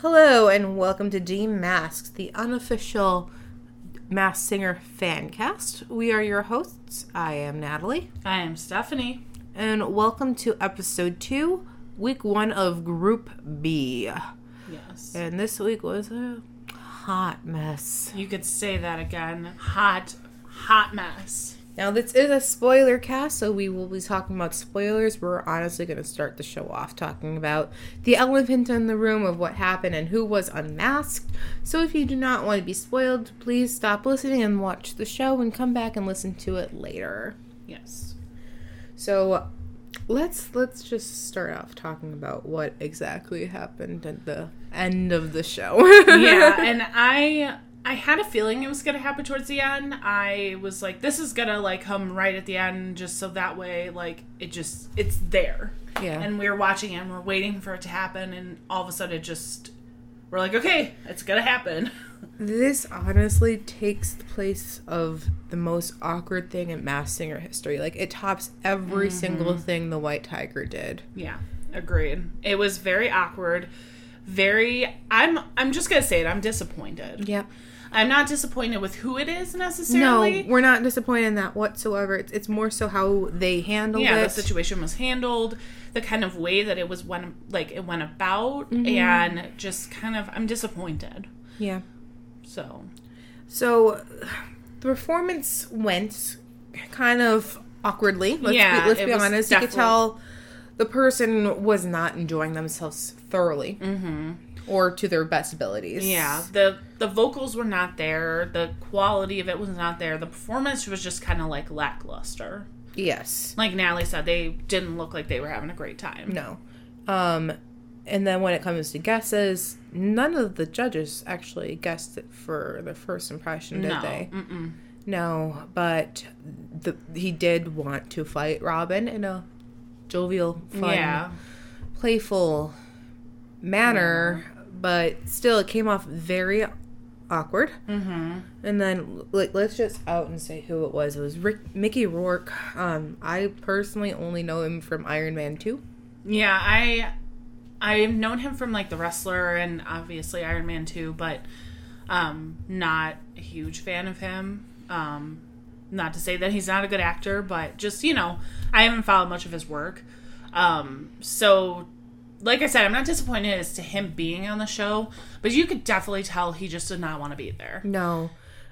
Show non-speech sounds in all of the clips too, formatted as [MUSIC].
Hello and welcome to Demasked, the unofficial Masked Singer fan cast. We are your hosts. I am Natalie, I am Stephanie. and welcome to episode two, week one of Group B. Yes. And this week was a hot mess. You could say that again. Hot, hot mess. Now, this is a spoiler cast, so we will be talking about spoilers. We're honestly going to start the show off talking about the elephant in the room of what happened and who was unmasked. So, if you do not want to be spoiled, please stop listening and watch the show and come back and listen to it later. Yes. So, let's let's just start off talking about what exactly happened at the end of the show. [LAUGHS] Yeah, and I I had a feeling it was gonna happen towards the end. I was like, this is gonna like come right at the end, just so that way, like it just it's there. yeah. And we were watching it and we're waiting for it to happen, and all of a sudden it just we're like, okay, it's gonna happen. [LAUGHS] This honestly takes the place of the most awkward thing in Masked Singer history. Like it tops every mm-hmm. single thing the White Tiger did. Yeah, agreed. It was very awkward. Very I'm I'm just gonna say it, I'm disappointed. Yeah. I'm not disappointed with who it is necessarily. No, we're not disappointed in that whatsoever. It's, it's more so how they handled yeah, it. the situation was handled, the kind of way that it was went like it went about, Mm-hmm. and just kind of I'm disappointed. yeah. So So [SIGHS] the performance went kind of awkwardly. Let's Yeah, be, let's be honest. You could tell the person was not enjoying themselves thoroughly or to their best abilities. Yeah, the the vocals were not there, the quality of it was not there, the performance was just kind of like lackluster. Yes. Like Natalie said, they didn't look like they were having a great time. No. Um, and then when it comes to guesses, none of the judges actually guessed it for the first impression, did no, they? mm-mm. No, but the, he did want to fight Robin in a jovial, fun, yeah, playful manner, but still it came off very awkward. mm-hmm. And then like let's just out and say who it was. It was Rick, Mickey Rourke. Um, I personally only know him from Iron Man Two. Yeah, I I've known him from like The Wrestler and obviously Iron Man 2, but um not a huge fan of him. Um not to say that he's not a good actor, but just, you know, I haven't followed much of his work. Um so like I said, I'm not disappointed as to him being on the show, but you could definitely tell he just did not want to be there. No.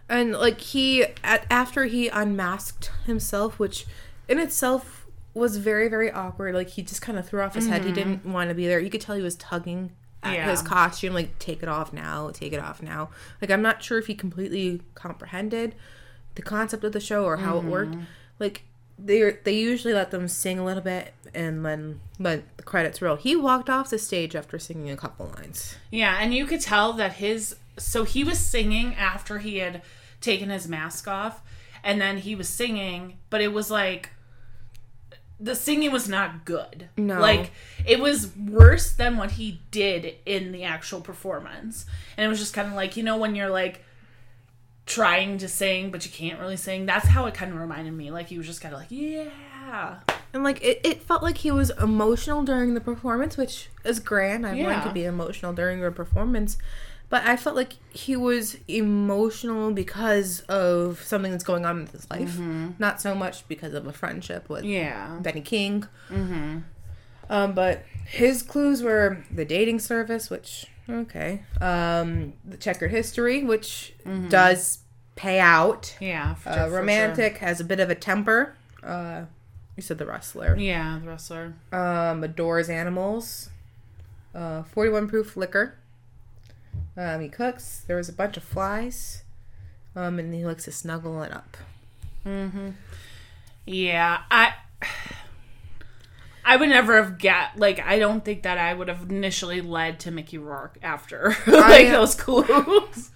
And like he at, after he unmasked himself, which in itself was very very awkward. Like he just kind of threw off his head. He mm-hmm. didn't want to be there. You could tell he was tugging at Yeah. his costume like take it off now, take it off now. Like I'm not sure if he completely comprehended the concept of the show or how it worked. Mm-hmm. Like they they usually let them sing a little bit and then let the credits roll. He walked off the stage after singing a couple lines. Yeah, and you could tell that his so he was singing after he had taken his mask off and then he was singing, but it was like the singing was not good. No. Like it was worse than what he did in the actual performance. And it was just kind of like, you know when you're like trying to sing but you can't really sing. That's how it kind of reminded me. Like he was just kind of like, yeah. And like it, it felt like he was emotional during the performance, which is grand. I want Yeah. to be emotional during a performance. But I felt like he was emotional because of something that's going on in his life. Not so much because of a friendship with Yeah. Benny King. Mm-hmm. Um, but his clues were the dating service, which okay, um, the checkered history, which does pay out. Yeah. for- Uh, romantic has a bit of a temper. Uh, you said the wrestler. Yeah, the wrestler. Um, adores animals. Uh, forty-one proof liquor. Um, he cooks. There was a bunch of flies. Um, and he likes to snuggle it up. Mm-hmm. Yeah, I I would never have get like I don't think that I would have initially led to Mickey Rourke after [LAUGHS] like I- those clues.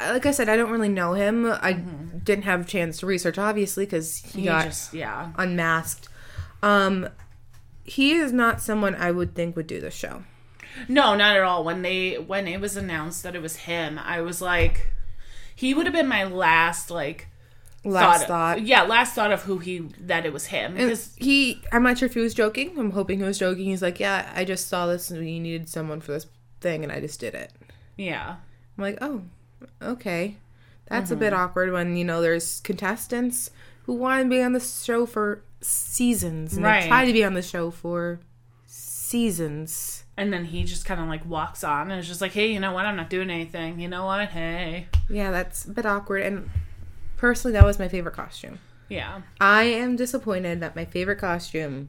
Like I said, I don't really know him. I didn't have a chance to research, obviously, because he You got just yeah. unmasked. Um, he is not someone I would think would do the show. No, not at all. When they when it was announced that it was him, I was like he would have been my last like Last thought. Yeah, last thought of who he that it was him And he, I'm not sure if he was joking. I'm hoping he was joking. He's like, yeah, I just saw this and we needed someone for this thing, and I just did it. Yeah. I'm like, oh, okay. That's Mm-hmm. a bit awkward when, you know, there's contestants who want to be on the show for seasons. And Right. they try to be on the show for seasons. And then he just kind of like walks on and is just like, hey, you know what? I'm not doing anything. You know what? Hey. Yeah, that's a bit awkward. And personally, that was my favorite costume. Yeah. I am disappointed that my favorite costume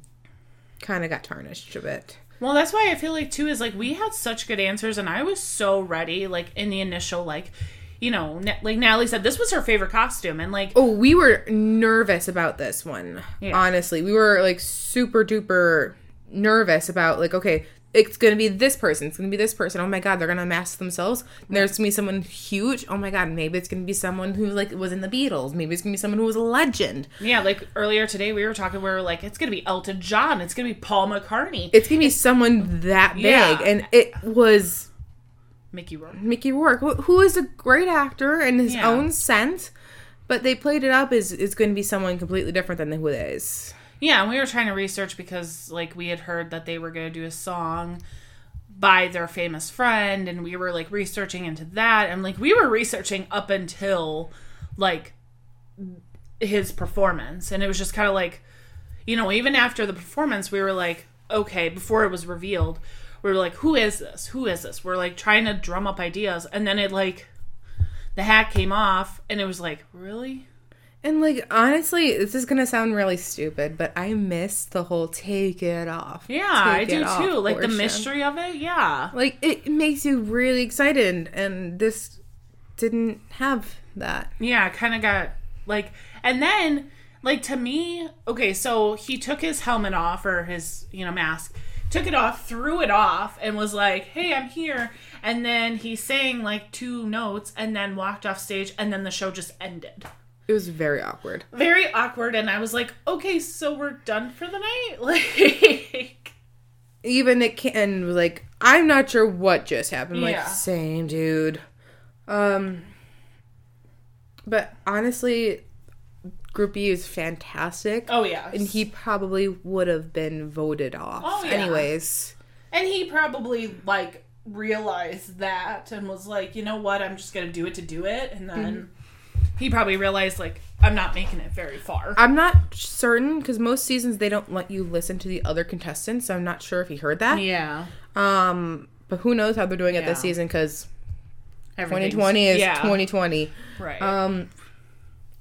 kind of got tarnished a bit. Well, that's why I feel like too is like we had such good answers, and I was so ready. Like in the initial, like you know, like Natalie said, this was her favorite costume, and like Oh, we were nervous about this one. Yeah. Honestly, we were like super duper nervous about like, okay, it's gonna be this person. It's gonna be this person. Oh my god, they're gonna mask themselves. There's gonna be someone huge. Oh my god, maybe it's gonna be someone who like was in the Beatles. Maybe it's gonna be someone who was a legend. yeah, like earlier today we were talking, we were like, it's gonna be Elton John, it's gonna be Paul McCartney, It's gonna be someone that big, Yeah. and it was Mickey Rourke. Mickey Rourke, who- is a great actor in his Yeah. own sense. But they played it up as it's going to be someone completely different than who it is. Yeah, and we were trying to research because like we had heard that they were gonna do a song by their famous friend, and we were like researching into that, and like we were researching up until like his performance, and it was just kind of like, you know, even after the performance, we were like, okay, before it was revealed, we were like, who is this? Who is this? We're like trying to drum up ideas, and then it like the hat came off, and it was like, really? And like honestly, this is gonna sound really stupid, but I miss the whole take it off. Yeah, I do too. Like the mystery of it, yeah. Like it makes you really excited, and this didn't have that. Yeah, kind of got like, and then like to me, okay, so he took his helmet off or his you know mask, took it off, threw it off, and was like, "Hey, I'm here." And then he sang like two notes, and then walked off stage, and then the show just ended. It was very awkward. Very awkward, and I was like, "Okay, so we're done for the night." [LAUGHS] Like, Even it can was like, I'm not sure what just happened. Like same dude. Um, but honestly, Group E is fantastic. oh yeah, and he probably would have been voted off Oh, yeah. anyways. And he probably like realized that and was like, you know what, I'm just gonna do it to do it. And then he probably realized like I'm not making it very far. I'm not certain because most seasons they don't let you listen to the other contestants. So I'm not sure if he heard that. yeah, Um, but who knows how they're doing it this Yeah. season because 2020 is yeah, 2020. right. Um,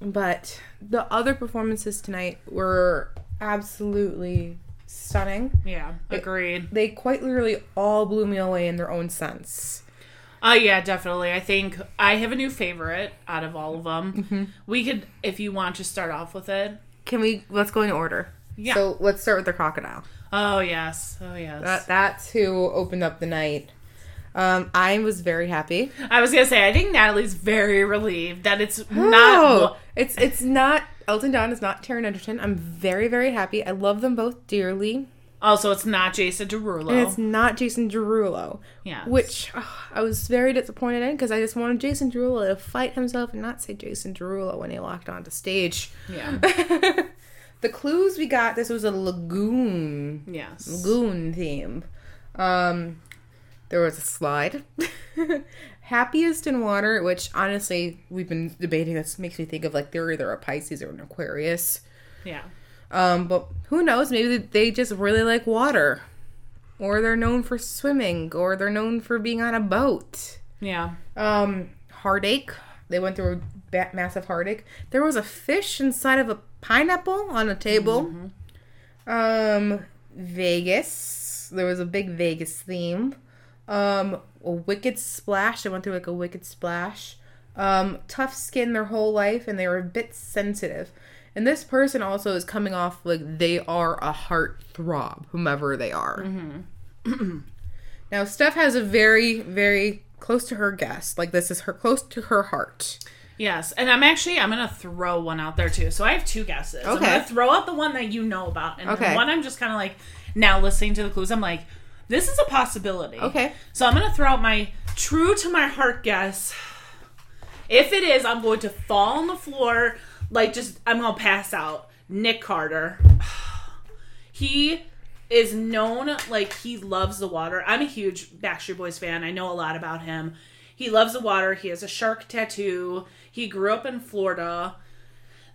but the other performances tonight were absolutely stunning. yeah, agreed. They quite literally all blew me away in their own sense. Uh yeah, definitely. I think I have a new favorite out of all of them. We could, if you want, to start off with it. Can we? Let's go in order. Yeah. So let's start with the crocodile. Oh yes, oh yes. That that's who opened up the night. Um, I was very happy. I was gonna say I think Natalie's very relieved that it's No, not. it's it's not Elton John. It's not Taron Egerton. I'm very very happy. I love them both dearly, Also, it's not Jason Derulo. and it's not Jason Derulo. yeah, Which ugh, I was very disappointed in because I just wanted Jason Derulo to fight himself and not say Jason Derulo when he walked onto stage. yeah, [LAUGHS] the clues we got. This was a lagoon yes. lagoon theme. Um, there was a slide. [LAUGHS] Happiest in water, which honestly we've been debating. This makes me think of like they're either a Pisces or an Aquarius. Yeah. Um, but who knows? Maybe they just really like water, or they're known for swimming, or they're known for being on a boat. Yeah. Um, heartache. They went through a massive heartache. There was a fish inside of a pineapple on a table. Um, Vegas. There was a big Vegas theme. Um, a wicked splash. They went through like a wicked splash. Um, tough skin their whole life, and they were a bit sensitive. And this person also is coming off like they are a heart throb, whomever they are. Mm-hmm. [CLEARS THROAT] now, Steph has a very, very close to her guest. Like this is her close to her heart. Yes, and I'm actually I'm gonna throw one out there too. So I have two guesses. Okay. I'm gonna throw out the one that you know about, and Okay. the one I'm just kind of like now listening to the clues. I'm like, this is a possibility. Okay. So I'm gonna throw out my true to my heart guess. If it is, I'm going to fall on the floor, like just I'm gonna pass out. Nick Carter. [SIGHS] He is known like he loves the water. I'm a huge Backstreet Boys fan. I know a lot about him. He loves the water. He has a shark tattoo. He grew up in Florida.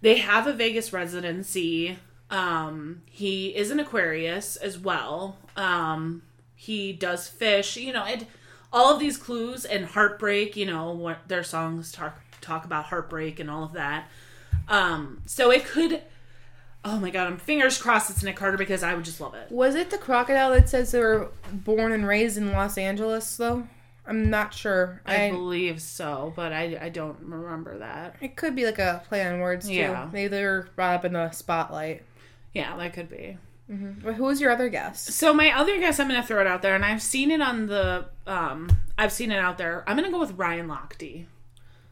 They have a Vegas residency. Um, he is an Aquarius as well. Um, he does fish. You know, and all of these clues and heartbreak. You know, what their songs talk talk about heartbreak and all of that. Um, so it could. Oh my god, I'm fingers crossed it's Nick Carter because I would just love it. Was it the crocodile that says they were born and raised in Los Angeles, though? I'm not sure. I, I, believe so, but I, I don't remember that. it could be like a play on words too. Yeah. Maybe they're brought up in the spotlight. Yeah, that could be. But who was your other guess? So my other guess, I'm gonna throw it out there, and I've seen it on the um, I've seen it out there. I'm gonna go with Ryan Lochte.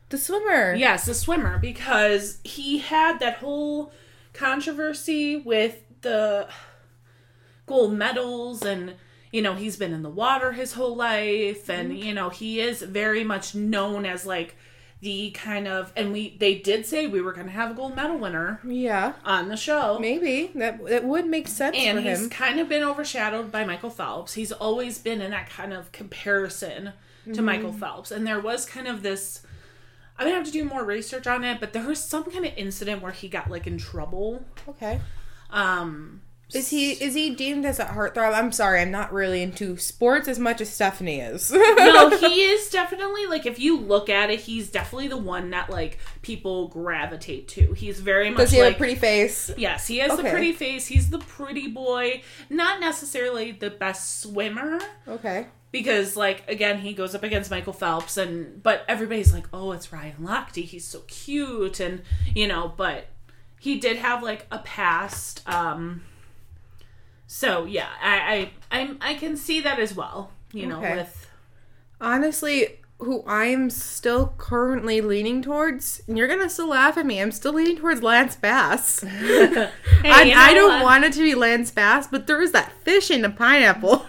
The swimmer. Yes, the swimmer, because he had that whole controversy with the gold medals and you know he's been in the water his whole life and mm-hmm. you know he is very much known as like the kind of and we they did say we were going to have a gold medal winner Yeah. on the show Maybe that that would make sense and he's him. kind of been overshadowed by Michael Phelps. He's always been in that kind of comparison to mm-hmm. Michael Phelps. And there was kind of this I'm gonna have to do more research on it, but there was some kind of incident where he got like in trouble. Okay. Um Is he is he deemed as a heartthrob? I'm sorry, I'm not really into sports as much as Stephanie is. [LAUGHS] no, he is definitely like if you look at it, he's definitely the one that like people gravitate to. He's very much Does he like have a pretty face? Yes, he has the pretty face. He's the pretty boy. Not necessarily the best swimmer. Okay. Because like again he goes up against michael phelps and but everybody's like oh it's ryan lochte he's so cute and you know but he did have like a past um so yeah i i I'm, i can see that as well you know Okay. with Honestly, who I'm still currently leaning towards, and you're gonna still laugh at me. I'm still leaning towards Lance Bass. [LAUGHS] [LAUGHS] I, you know I don't what? want it to be Lance Bass, but there is that fish in a pineapple.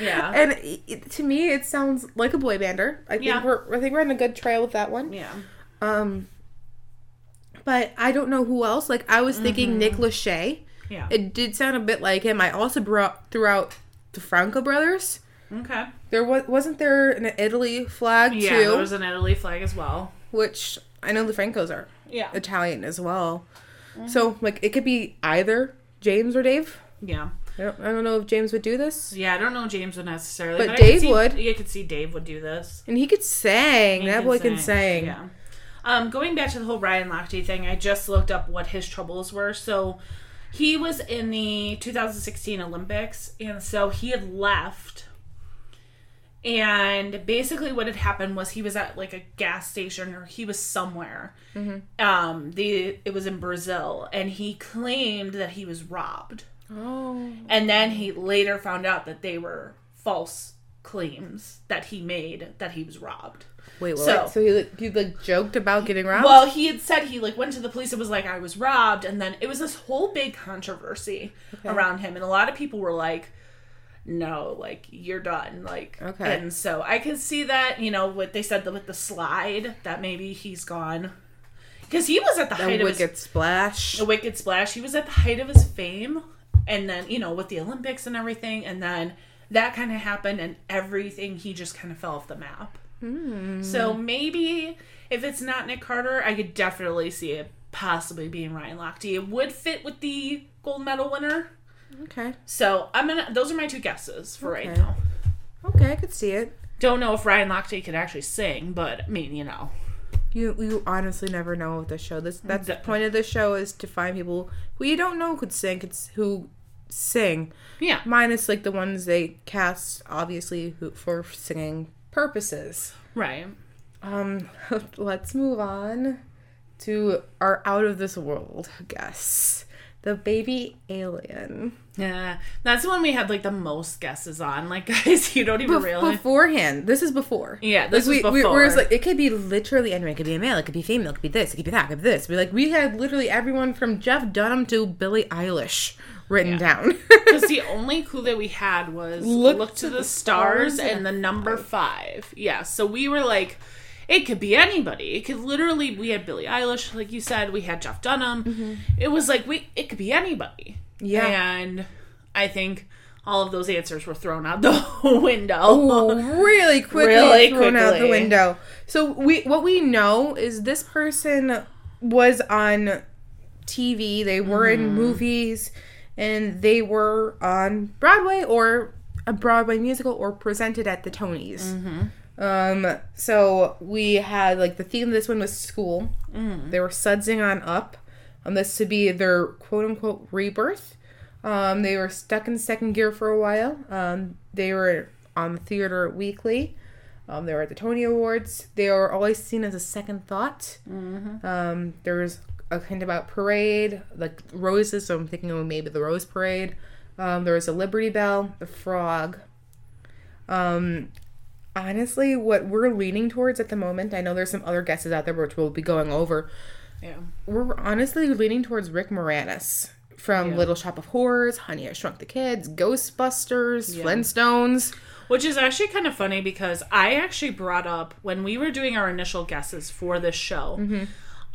yeah [LAUGHS] and it, it- to me, it sounds like a boy bander. I think Yeah. we're I think we're on a good trail with that one. yeah Um, but I don't know who else. Like I was thinking Nick Lachey. yeah It did sound a bit like him. I also brought throughout the Franco brothers. Okay There was wasn't there an Italy flag yeah too, there was an italy flag as well which I know the Francos are yeah Italian as well. So like it could be either James or Dave. yeah I don't, I don't know if James would do this, yeah i don't know james would necessarily But I could Dave see- would. you could see dave would do this and he could sing. He that boy can sing. Yeah. Um, going back to the whole Ryan Lochte thing, I just looked up what his troubles were. So he was in the 2016 Olympics, and so he had left. And basically, what had happened was he was at like a gas station, or he was somewhere. Um, the it was in Brazil, and he claimed that he was robbed. Oh, And then he later found out that they were false claims that he made that he was robbed. wait, what? So- So, he like, he like joked about getting robbed. Well, he had said he like went to the police and was like, I was robbed, and then it was this whole big controversy around him, and a lot of people were like, No, like you're done, like Okay. And so I can see that, you know, what they said with the slide that maybe he's gone because he was at the the height of wicked splash. a wicked splash. He was at the height of his fame, and then you know with the Olympics and everything, and then that kind of happened, and everything he just kind of fell off the map. Hmm. So maybe if it's not Nick Carter, I could definitely see it possibly being Ryan Lochte. It would fit with the gold medal winner. Okay, So I'm gonna. Those are my two guesses for right Okay. now. okay, I could see it. Don't know if Ryan Lochte could actually sing, but I mean, you know. You you honestly never know with this show. This that's the point of the show is to find people who you don't know could sing. It's who sing, Yeah. minus like the ones they cast obviously who, for singing purposes. Right. Um, [LAUGHS] let's move on to our out of this world guess, the baby alien. Yeah. That's the one we had like the most guesses on. Like, [LAUGHS] guys, you don't even Bef- realize. Beforehand, this is before. Yeah, this like, was we, we before. whereas like it could be literally anyone. It could be a male. It could be female. It could be this. It could be that. It could be this. We like we had literally everyone from Jeff Dunham to Billie Eilish written down. [LAUGHS] Because the only clue that we had was Look look, to to, the the stars, stars and the number five. Yeah, so we were like, it could be anybody. It could literally. We had Billie Eilish, like you said. We had Jeff Dunham. It was like we. It could be anybody. Yeah. And I think all of those answers were thrown out the [LAUGHS] window. Oh, really [LAUGHS] quickly Really thrown out the window. So we what we know is this person was on TV. They were Mm-hmm. in movies, and they were on Broadway or a Broadway musical or presented at the Tonys. Mm-hmm. Um, so we had like the theme of this one was school. Mm. They were sudsing on up. on this to be their quote unquote rebirth. Um, they were stuck in second gear for a while. Um, they were on the theater weekly. Um, they were at the Tony Awards. They were always seen as a second thought. Um, there was a hint about parade, like roses. So I'm thinking of maybe the Rose Parade. Um, there was a Liberty Bell, the Frog. Um, honestly, what we're leaning towards at the moment, I know there's some other guesses out there which we'll be going over. Yeah. We're honestly leaning towards Rick Moranis from Yeah. Little Shop of Horrors, Honey I Shrunk the Kids, Ghostbusters, Yeah. Flintstones. Which is actually kind of funny because I actually brought up when we were doing our initial guesses for this show, Mm-hmm.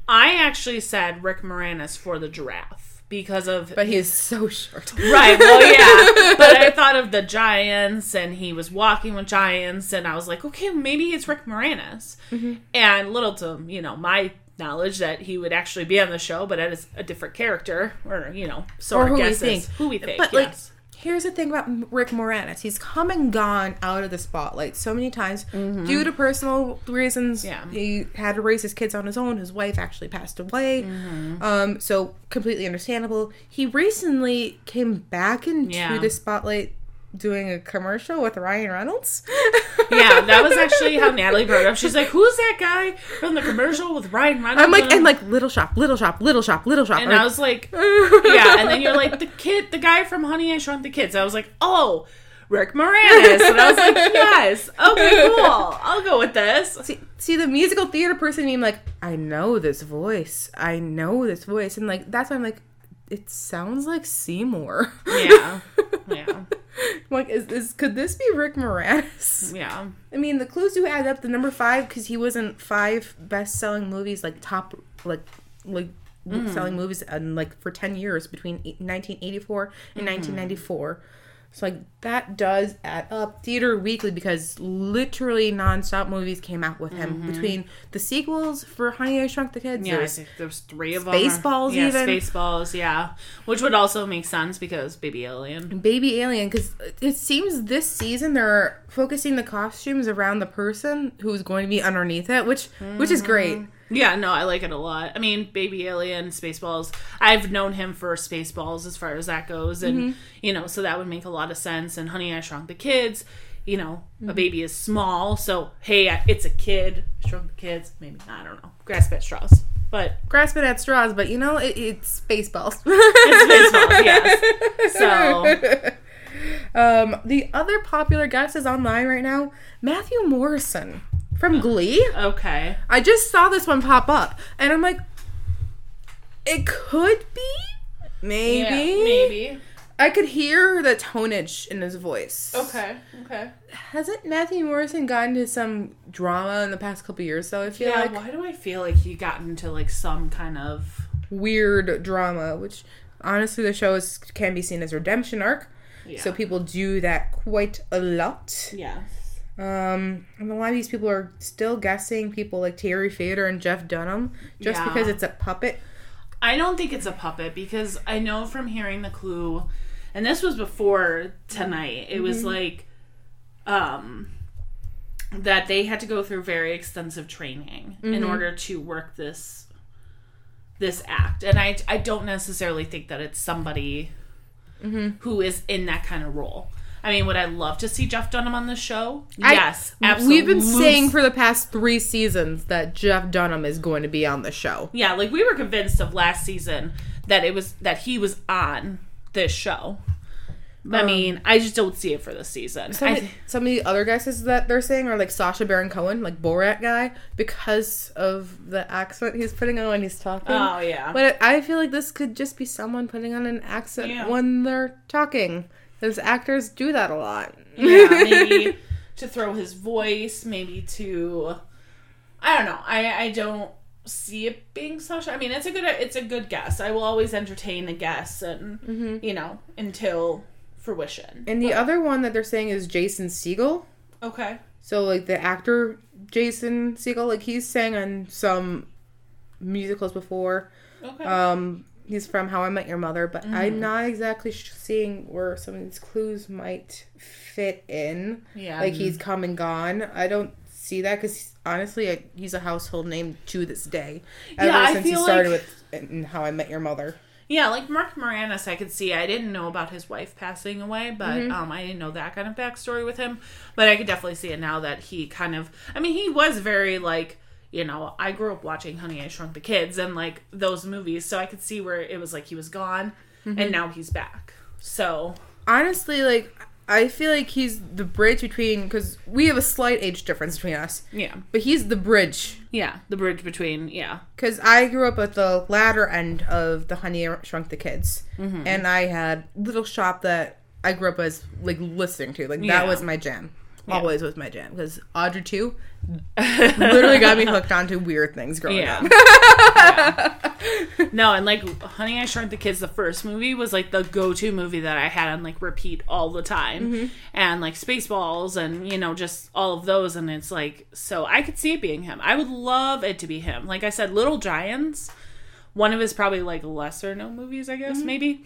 I actually said Rick Moranis for the giraffe because of But he's so short. Right, well, yeah. [LAUGHS] But I thought of the giants, and he was walking with giants, and I was like, okay, maybe it's Rick Moranis. Mm-hmm. And little to, you know, my knowledge that he would actually be on the show, but as a different character, or, you know, so Or who we think. Who we think, But like, yes. Here's the thing about Rick Moranis: he's come and gone out of the spotlight so many times due to personal reasons. Mm-hmm. Yeah. he had to raise his kids on his own. His wife actually passed away, Mm-hmm. um, so completely understandable. He recently came back into Yeah. the spotlight doing a commercial with Ryan Reynolds. [LAUGHS] yeah, that was actually how Natalie brought up. She's like, who's that guy from the commercial with Ryan Reynolds? I'm like, and like little shop, little shop, little shop, little shop. And I was like, [LAUGHS] [LAUGHS] yeah. And then you're like, the kid, the guy from Honey, I Shrunk the Kids. I was like, oh, Rick Moranis. And I was like, yes. Okay, cool. I'll go with this. see, see the musical theater person being like, I know this voice, I know this voice, and like that's why I'm like, it sounds like Seymour. Yeah. Yeah. [LAUGHS] like, is this could this be Rick Moranis? Yeah. I mean, the clues do add up. The number five because he was in five best-selling movies, like top, like like mm. selling movies, and like for ten years between 1984 and mm-hmm. 1994. So like that does add up. Theater Weekly because literally nonstop movies came out with him mm-hmm. between the sequels for Honey I Shrunk the Kids. Yeah, I there's- think there's three of them. Spaceballs yeah, even. Spaceballs, yeah. Which would also make sense because Baby Alien. Baby Alien because it seems this season they're focusing the costumes around the person who's going to be underneath it, which which is great. Mm-hmm. Yeah, no, I like it a lot. I mean, Baby Alien, Spaceballs. I've known him for Spaceballs as far as that goes, and Mm-hmm. you know, so that would make a lot of sense. And Honey, I Shrunk the Kids. You know, Mm-hmm. a baby is small, so hey, it's a kid. Shrunk the kids, maybe I don't know. Grasp at straws, but Grasping at straws, but you know it, it's Spaceballs. [LAUGHS] it's Spaceballs, [LAUGHS] yes. So um, the other popular guest is online right now, Matthew Morrison from Glee. okay, I just saw this one pop up, and I'm like, it could be, maybe, Yeah, maybe. I could hear the tonage in his voice. Okay, okay. Hasn't Matthew Morrison gotten into some drama in the past couple years? though? I feel Yeah, like why do I feel like he got into like some kind of weird drama, which honestly the show is, can be seen as redemption arc. yeah. So people do that quite a lot. yeah. Um, and a lot of these people are still guessing people like Terry Fator and Jeff Dunham just Yeah. because it's a puppet. I don't think it's a puppet because I know from hearing the clue, and this was before tonight. It was like, um, that they had to go through very extensive training in order to work this this act, and I I don't necessarily think that it's somebody who is in that kind of role. I mean, would I love to see Jeff Dunham on the show? I- yes, absolutely. We've been saying for the past three seasons that Jeff Dunham is going to be on the show. Yeah, like we were convinced of last season that it was that he was on this show. I um, mean, I just don't see it for this season. Some, I of, some of the other guesses that they're saying are like Sacha Baron Cohen, like Borat guy, because of the accent he's putting on when he's talking. oh yeah, But I feel like this could just be someone putting on an accent Yeah. when they're talking. Because actors do that a lot. yeah, [LAUGHS] maybe to throw his voice, maybe to I don't know. I I don't see it being Sacha. I mean, it's a good it's a good guess. I will always entertain a guess, and Mm-hmm. you know until fruition. And the other one that they're saying is Jason Segel. Okay. So like the actor Jason Segel, like he's sang on some musicals before. Okay. Um, he's from How I Met Your Mother, but Mm-hmm. I'm not exactly sh- seeing where some of these clues might fit in. yeah. Like he's come and gone. I don't see that because honestly, I, he's a household name to this day. Ever Yeah, I since he started like- with in How I Met Your Mother. Yeah, like Mark Moranis, I could see. I didn't know about his wife passing away, but Mm-hmm. um, I didn't know that kind of backstory with him. But I could definitely see it now that he kind of. I mean, he was very like. You know, I grew up watching Honey I Shrunk the Kids and like those movies, so I could see where it was like he was gone, Mm-hmm. and now he's back. So Honestly, like I feel like he's the bridge between because we have a slight age difference between us, yeah, but he's the bridge yeah, the bridge between yeah, because I grew up at the latter end of the Honey I Shrunk the Kids, Mm-hmm. and I had little shop that I grew up as like listening to. Like Yeah. that was my jam. Always was my jam because Audrey II literally got me [LAUGHS] hooked onto weird things growing Yeah. up. Yeah. [LAUGHS] no, and like Honey I Shrunk the Kids, the first movie was like the go-to movie that I had on like repeat all the time, Mm-hmm. and like Spaceballs, and you know just all of those, and it's like so I could see it being him. I would love it to be him. Like I said, Little Giants, one of his probably like lesser known movies, I Mm-hmm. guess maybe.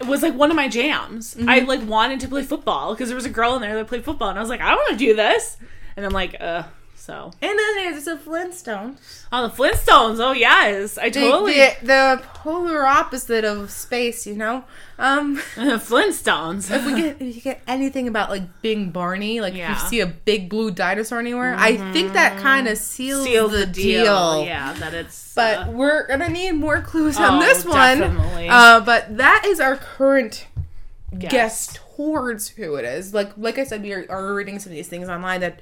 It was like one of my jams. I like wanted to play football because there was a girl in there that played football, and I was like, I want to do this, and I'm like, uh, so And then there's the Flintstones. on the Flintstones. Oh yes, I totally the, the polar opposite of space, you know. Um, [LAUGHS] Flintstones. if we get if you get anything about like being Barney, like Yeah. if you see a big blue dinosaur anywhere, I think that kind of seals, Seal the, deal. Yeah, that it's. But uh, we're gonna need more clues on Oh, this one. definitely. Uh, but that is our current Guess. guess towards who it is. Like like I said, we are, are reading some of these things online that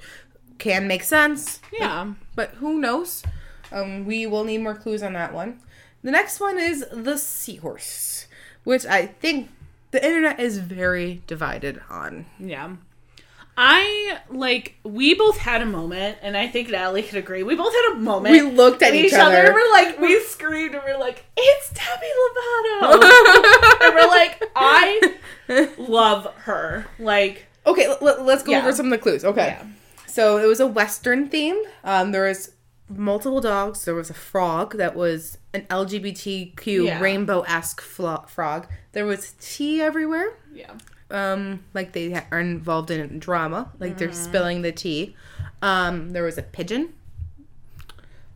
can make sense. yeah. but who knows? Um, we will need more clues on that one. The next one is the seahorse, which I think the internet is very divided on. Yeah. I like we both had a moment, and I think Natalie could agree. We both had a moment. We looked at each other. and we're like, we screamed, and we're like, "It's Demi Lovato!" [LAUGHS] and we're like, "I love her." Like, Okay, let, us go Yeah. over some of the clues. Okay, Yeah. So it was a western theme. Um, there was multiple dogs. There was a frog that was an LGBTQ Yeah. rainbow esque flo- frog. There was tea everywhere. yeah, um like they ha- are involved in drama like they're Mm-hmm. spilling the tea um there was a pigeon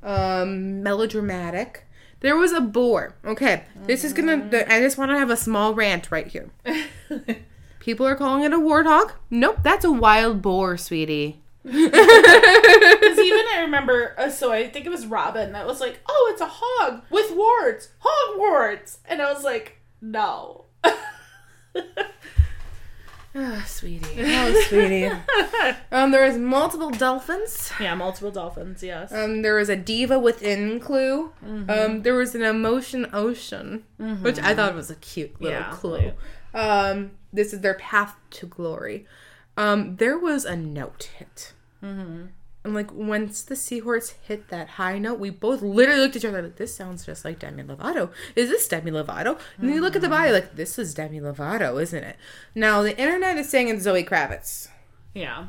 um melodramatic there was a boar okay this is gonna Mm-hmm. i just want to have a small rant right here [LAUGHS] people are calling it a warthog nope that's a wild boar sweetie Because [LAUGHS] even I remember, uh, so I think it was Robin that was like, "Oh, it's a hog with warts, hog warts," and I was like, "No." oh [LAUGHS] sweetie [LAUGHS] oh sweetie um there was multiple dolphins yeah, multiple dolphins. Yes. Um, there was a diva within clue. Um, there was an emotion ocean, which I thought was a cute little Yeah, clue. cute. Um, this is their path to glory. Um, there was a note hit. Mm-hmm. And like once the seahorse hit that high note, we both literally looked at each other like, "This sounds just like Demi Lovato. Is this Demi Lovato?" And then you look at the bio like, "This is Demi Lovato, isn't it?" Now the internet is saying it's Zoe Kravitz. yeah.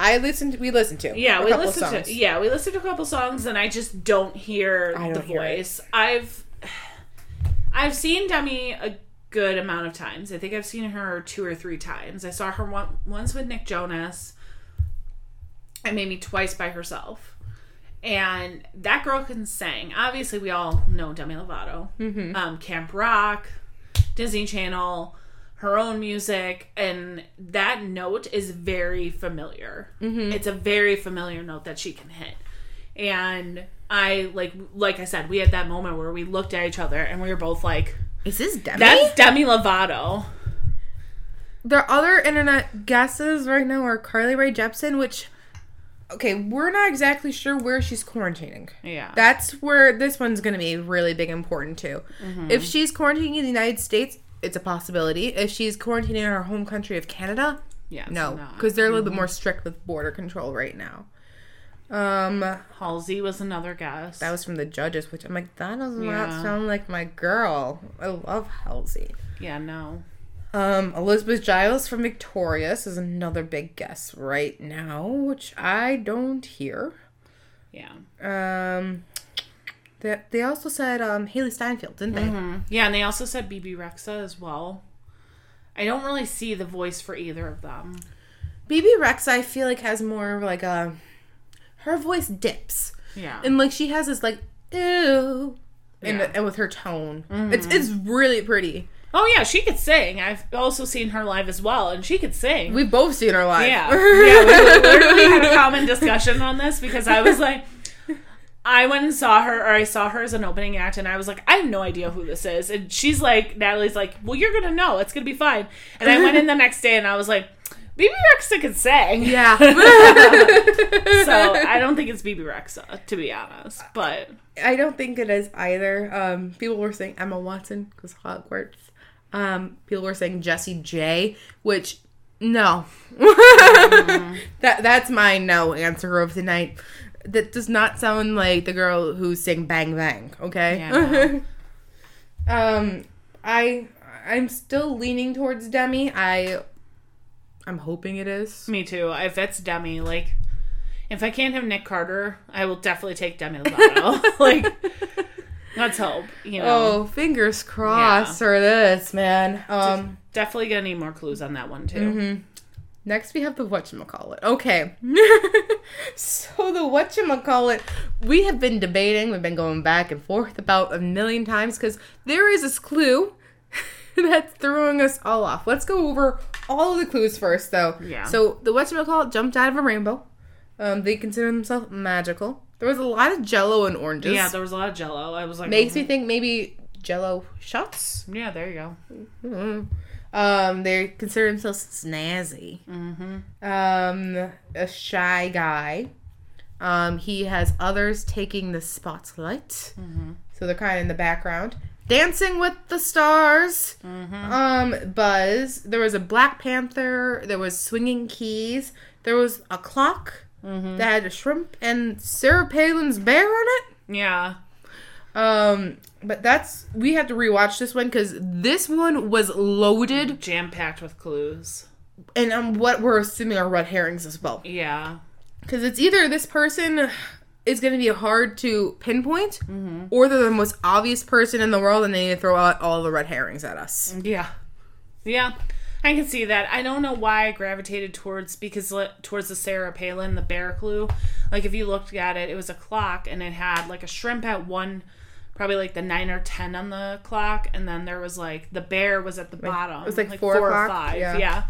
I listened. We listened to Yeah, we listened songs. to yeah, we listened to a couple songs and I just don't hear I the don't hear it. voice. I've I've seen Demi a good amount of times. I think I've seen her two or three times. I saw her one, once with Nick Jonas and maybe twice by herself. And that girl can sing. Obviously, we all know Demi Lovato. Mm-hmm. Um, Camp Rock, Disney Channel, her own music, and that note is very familiar. Mm-hmm. It's a very familiar note that she can hit. And I like, like I said, we had that moment where we looked at each other and we were both like, Is this Demi? "That's Demi Lovato." The other internet guesses right now are Carly Rae Jepsen, which okay, we're not exactly sure where she's quarantining. Yeah. That's where this one's going to be really big important too. If she's quarantining in the United States, it's a possibility. If she's quarantining in her home country of Canada, yeah. no, because they're a little bit more strict with border control right now. Um, Halsey was another guess. that was from the judges, which I'm like, that does Yeah. not sound like my girl. I love Halsey. yeah, no. Um, Elizabeth Gillies from Victorious is another big guess right now, which I don't hear. Yeah. Um, they, they also said um, Hailee Steinfeld, didn't they? Yeah, and they also said Bebe Rexha as well. I don't really see the voice for either of them. BB Rex, I feel like has more of like a her voice dips, Yeah. and like she has this like ew, and, Yeah. and with her tone, it's it's really pretty. Oh yeah, she could sing. I've also seen her live as well, and she could sing. We've both seen her live. Yeah. [LAUGHS] Yeah, we literally had a common discussion on this because I was like, I went and saw her, or I saw her as an opening act, and I was like, I have no idea who this is. And she's like, Natalie's like, well, you're going to know. It's going to be fine. And I went in the next day and I was like, Bebe Rexha can sing. yeah. [LAUGHS] So I don't think it's Bebe Rexha, to be honest. But I don't think it is either. Um, people were saying Emma Watson because Hogwarts. Um, people were saying Jessie J, which no, [LAUGHS] that that's my no answer of the night. That does not sound like the girl who sang Bang Bang. Okay. Yeah, [LAUGHS] um, I I'm still leaning towards Demi. I I'm hoping it is. me too. If it's Demi, like, if I can't have Nick Carter, I will definitely take Demi [LAUGHS] Lovato. like, let's hope, you know. Oh, fingers crossed for this, man. Um. Definitely gonna need more clues on that one too. Next, we have the whatchamacallit. Okay. [LAUGHS] so, the whatchamacallit, we have been debating, we've been going back and forth about a million times because there is this clue [LAUGHS] that's throwing us all off. Let's go over all of the clues first, though. Yeah. So, the whatchamacallit jumped out of a rainbow. Um, they consider themselves magical. There was a lot of jello and oranges. Yeah, there was a lot of Jello. I was like, Makes me think maybe jello shots. yeah, there you go. Mhm. Um, they consider themselves snazzy. Mm-hmm. Um, a shy guy. Um, he has others taking the spotlight, Mm-hmm. so they're kind of in the background. Dancing with the Stars. Mm-hmm. Um, Buzz. There was a Black Panther. There was swinging keys. There was a clock Mm-hmm. that had a shrimp and Sarah Palin's bear on it. Yeah, Um, but that's we have to rewatch this one because this one was loaded, jam packed with clues. and um, what we're assuming are red herrings as well. Yeah, Because it's either this person is going to be hard to pinpoint, or they're the most obvious person in the world, and they need to throw out all the red herrings at us. yeah, yeah. I can see that. I don't know why I gravitated towards because towards the Sarah Palin, the bear clue. Like if you looked at it, it was a clock and it had like a shrimp at one, probably like the nine or ten on the clock, and then there was like the bear was at the bottom. it was, like, four or o'clock? five. Yeah. yeah.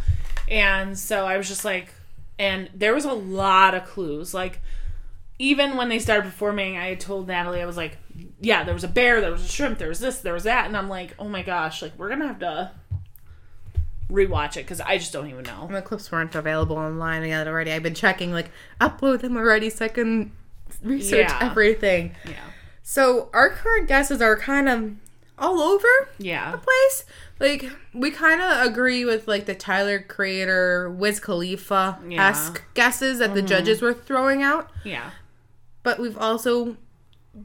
And so I was just like, and there was a lot of clues. Like even when they started performing, I had told Natalie, I was like, yeah, there was a bear, there was a shrimp, there was this, there was that. And I'm like, oh my gosh, like, we're going to have to rewatch it because I just don't even know. The clips weren't available online yet already. I've been checking, like, upload them already so I can research Yeah. everything. Yeah. So our current guesses are kind of all over Yeah. the place. Like we kind of agree with like the Tyler Creator, Wiz Khalifa esque guesses that the mm-hmm. judges were throwing out, Yeah. but we've also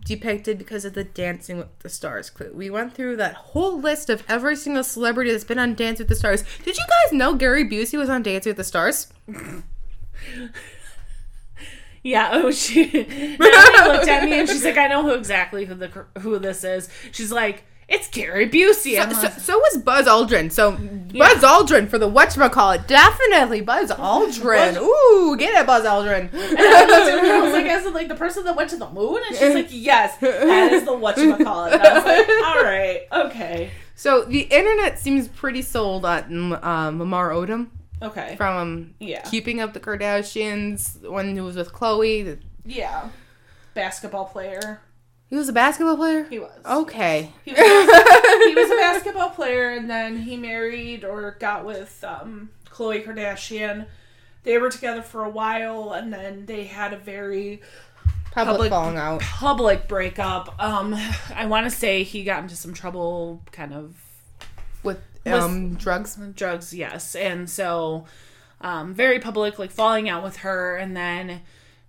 depicted because of the Dancing with the Stars clue. We went through that whole list of every single celebrity that's been on Dance with the Stars. Did you guys know Gary Busey was on Dance with the Stars? [LAUGHS] Yeah. Oh, she [LAUGHS] looked at me and she's like, I know who exactly who the who this is. She's like, it's Gary Busey. So, like, so was Buzz Aldrin. So Buzz Aldrin for the whatchamacallit. Definitely Buzz Aldrin. Ooh, get it, Buzz Aldrin. [LAUGHS] And I looked at her, I was like, is it like the person that went to the moon? And she's like, yes, that is the whatchamacallit. And I was like, [LAUGHS] all right, okay. So the internet seems pretty sold on um, Lamar Odom Okay. from um, Yeah. Keeping Up the Kardashians when he was with Khloe. Yeah. Basketball player. He was a basketball player. He was. Okay. He was, he was a basketball player and then he married or got with um, Khloe Kardashian. They were together for a while and then they had a very Public, Public- falling out. public breakup. Um, I want to say he got into some trouble, kind of with um drugs. drugs, yes, and so um, very public, like falling out with her, and then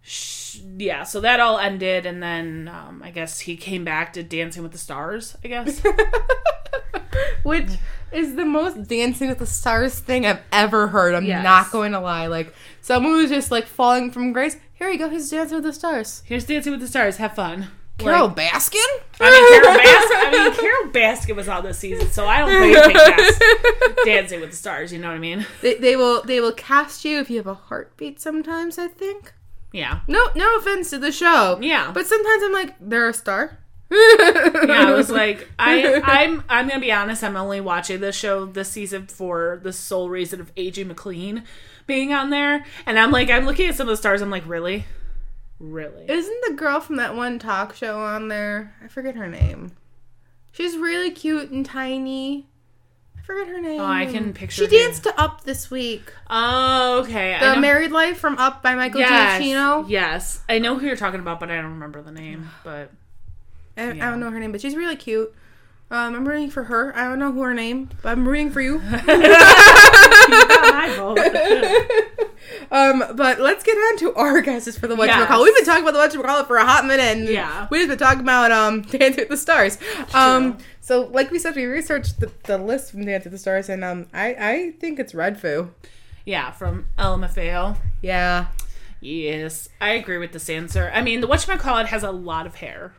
sh- yeah, so that all ended, and then um, I guess he came back to Dancing with the Stars. I guess [LAUGHS] which is the most Dancing with the Stars thing I've ever heard. I'm Yes. not going to lie. Like someone was just like falling from grace. Here you go. He's Dancing with the Stars. Here's Dancing with the Stars. Have fun. Carole Like, Baskin. I mean, Carole [LAUGHS] Baskin. I mean, Carole Baskin was on this season, so I don't think they cast [LAUGHS] Dancing with the Stars. You know what I mean? They, they will they will cast you if you have a heartbeat. Sometimes I think. Yeah. No no offense to the show. Yeah. But sometimes I'm like they're a star. [LAUGHS] Yeah, I was like, I, [LAUGHS] I'm, I'm gonna be honest. I'm only watching this show this season for the sole reason of AJ McLean being on there, and I'm like, I'm looking at some of the stars. I'm like, really, really? Isn't the girl from that one talk show on there? I forget her name. She's really cute and tiny. I forget her name. Oh, I can picture She her. danced to Up this week. Oh, okay. The Married Life from Up by Michael yes, Giacchino. yes, I know who you're talking about, but I don't remember the name. But I, I don't know her name, but she's really cute. Um, I'm rooting for her. I don't know who her name, but I'm rooting for you. [LAUGHS] my vote. [LAUGHS] um, but let's get on to our guesses for the whatchamacallit. Yes. We've been talking about the whatchamacallit for a hot minute, and Yeah. we've been talking about um [LAUGHS] Dance with the Stars. Um, so like we said, we researched the, the list from Dance with the Stars, and um, I I think it's Red Foo. yeah, from LMFAO. Yeah, Yes, I agree with this answer. I mean, the whatchamacallit has a lot of hair.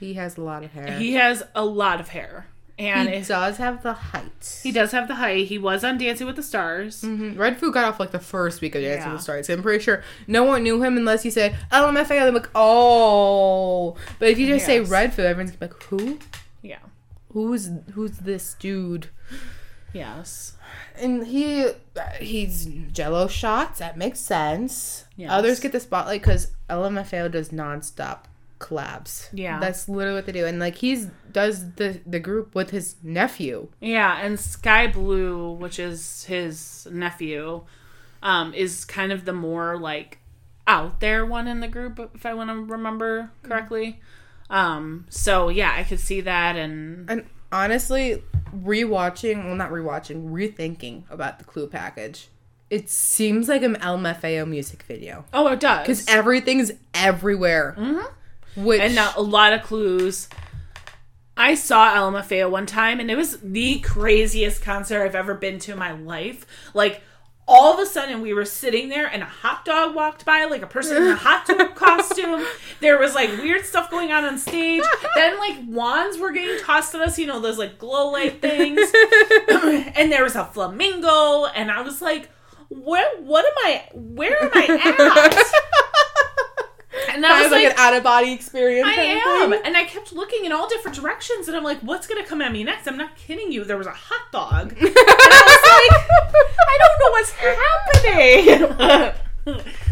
he has a lot of hair. He has a lot of hair. And He does have the height. he does have the height. He was on Dancing with the Stars. Mhm. Red Foo got off like the first week of Dancing Yeah. with the Stars. I'm pretty sure no one knew him unless you said LMFAO. They're like, oh. But if you just say Yes. Red Foo, everyone's like, who? Yeah. Who's who's this dude? Yes. And he he's Jello shots. That makes sense. Yes. Others get the spotlight because LMFAO does nonstop collabs. Yeah. that's literally what they do. And like he's does the the group with his nephew. Yeah, and Sky Blu, which is his nephew, um, is kind of the more like out there one in the group, if I want to remember correctly. Um, so yeah, I could see that, and And honestly, rewatching, well, not rewatching, rethinking about the Clue package, it seems like an LMFAO music video oh, it does. because everything's everywhere. Mm-hmm. Which and now a lot of clues. I saw LMFAO one time, and it was the craziest concert I've ever been to in my life. Like, all of a sudden, we were sitting there, and a hot dog walked by, like a person in a hot dog [LAUGHS] costume. There was like weird stuff going on on stage. Then, like wands were getting tossed at us, you know, those like glow light things. [LAUGHS] and there was a flamingo, and I was like, "Where? What am I? Where am I at?" [LAUGHS] And I was like, like, an out of body experience. I am. And I kept looking in all different directions and I'm like, what's gonna come at me next? I'm not kidding you. There was a hot dog. [LAUGHS] And I was like, I don't know what's happening. [LAUGHS] [LAUGHS]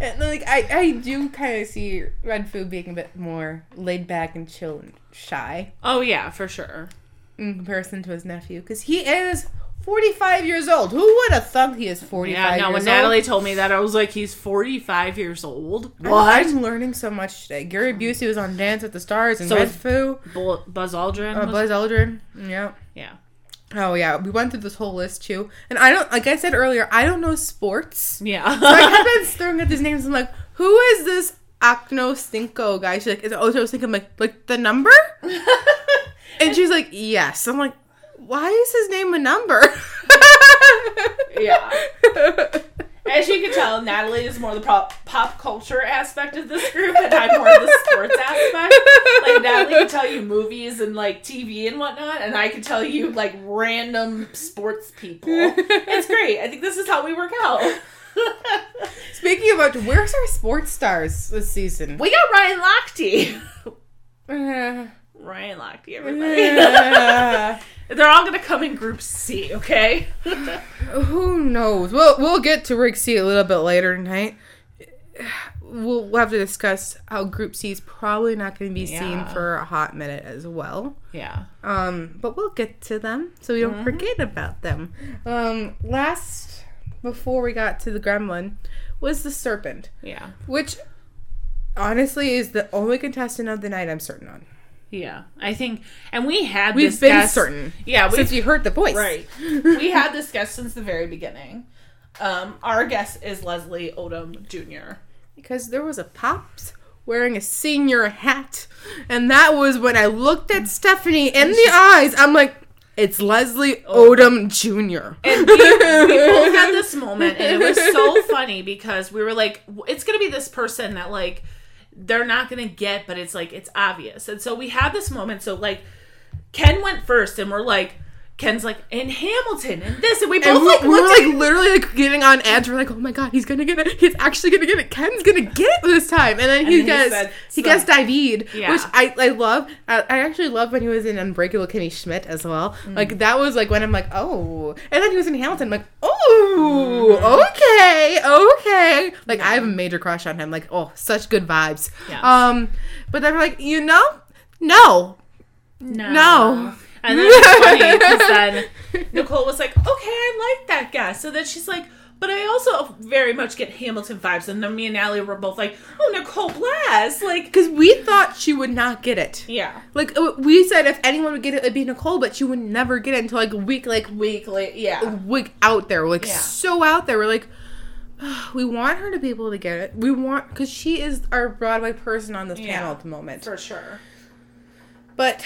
And like I, I do kind of see Red Foo being a bit more laid back and chill and shy oh yeah, for sure. in comparison to his nephew because he is 45 years old. Who would have thought he is 45 Yeah, no, when old? Natalie told me that, I was like, he's 45 years old. I'm- What? I'm learning so much today. Gary Busey was on Dance with the Stars and So Red is- Foo. Bu- Buzz Aldrin? Uh, Buzz Aldrin. Yeah. yeah. Oh yeah, we went through this whole list too, and I don't like I said earlier, I don't know sports. Yeah. So I kept on [LAUGHS] throwing at these names. I'm like, who is this Acno Cinco guy? She's like, is it Ocho Cinco? I'm like, like the number? [LAUGHS] and she's like, yes. I'm like, why is his name a number? Yeah. [LAUGHS] As you can tell, Natalie is more the pop, pop culture aspect of this group, and I'm more the sports aspect. Like Natalie can tell you movies and like TV and whatnot, and I can tell you like random sports people. It's great. I think this is how we work out. [LAUGHS] Speaking about where's our sports stars this season? we got Ryan Lochte. Uh, Ryan Lochte, everybody. uh, [LAUGHS] They're all gonna come in Group C, okay? [SIGHS] who knows? We'll we'll get to Rig C a little bit later tonight. We'll, we'll have to discuss how Group C is probably not going to be seen for a hot minute as well. yeah. Um, but we'll get to them so we don't forget about them. Um, last before we got to the gremlin was the serpent, Yeah. which honestly is the only contestant of the night I'm certain on. Yeah. I think, and we had We've been certain Yeah, we since you heard the voice. Right. [LAUGHS] we had this guest since the very beginning. Um, our guest is Leslie Odom Jr. because there was a pops wearing a senior hat, and that was when I looked at Stephanie in the eyes. I'm like, It's Leslie Odom Jr. And we, we both had [LAUGHS] this moment, and it was so funny because we were like, it's gonna be this person that like they're not gonna get, but it's like it's obvious. And so we had this moment. So like Ken went first, and we're like. Ken's like in Hamilton and this, and we both And we, like we were like literally like getting on edge. We're like, oh my god, he's gonna get it. He's actually gonna get it. Ken's gonna get it this time. And then he gets said, he gets David, Yeah. which I I love. I, I actually love when he was in Unbreakable Kimmy Schmidt as well. Mm. Like that was like when I'm like, oh. And then he was in Hamilton. I'm like, oh, Mm-hmm. okay, okay. Like I have a major crush on him. Like oh, such good vibes. Yes. Um, but then we're like, you know, no, No. No. And then it's funny because then [LAUGHS] Nicole was like, okay, I like that guy. So then she's like, but I also very much get Hamilton vibes. And then me and Allie were both like, oh, Nicole Blast. Like, because we thought she would not get it. yeah. Like uh, we said, if anyone would get it, it'd be Nicole, but she would never get it until like a week, like Weekly. a Yeah. week out there, like Yeah. so out there. We're like, [SIGHS] we want her to be able to get it. We want because she is our Broadway person on this Yeah. panel at the moment. For sure. But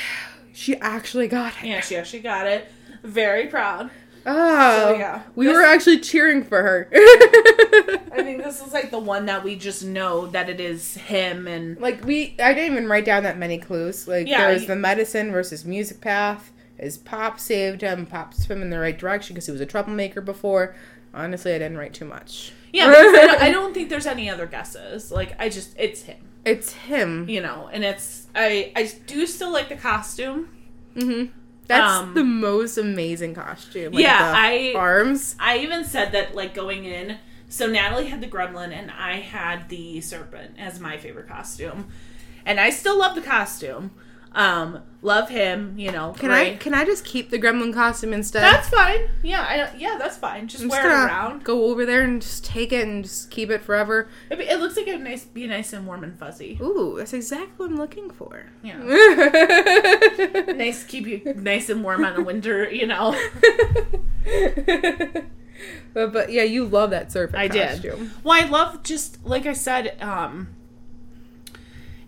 she actually got it. Yeah, she actually got it. Very proud. Oh, So, yeah. we This- were actually cheering for her. I think this is like the one that we just know that it is him and like we, I didn't even write down that many clues. Like Yeah, there was the medicine versus music path. His pop saved him. Pop swim in the right direction because he was a troublemaker before. Honestly, I didn't write too much. yeah. [LAUGHS] I, don't, I don't think there's any other guesses. Like I just it's him. It's him. You know, and it's I I do still like the costume. hmm That's Um, the most amazing costume. Like Yeah, I- arms. I even said that like going in. So Natalie had the gremlin and I had the serpent as my favorite costume, and I still love the costume. Um, love him. You know, Can I can I just keep the gremlin costume instead? That's fine. Yeah, I yeah, that's fine. Just I'm just wear it around. go over there and just take it and just keep it forever. It, it looks like it would nice, be nice and warm and fuzzy. Ooh, that's exactly what I'm looking for. Yeah, [LAUGHS] nice keep you nice and warm on a winter. You know, [LAUGHS] but yeah, you love that serpent I did. costume. Well, I love just like I said um,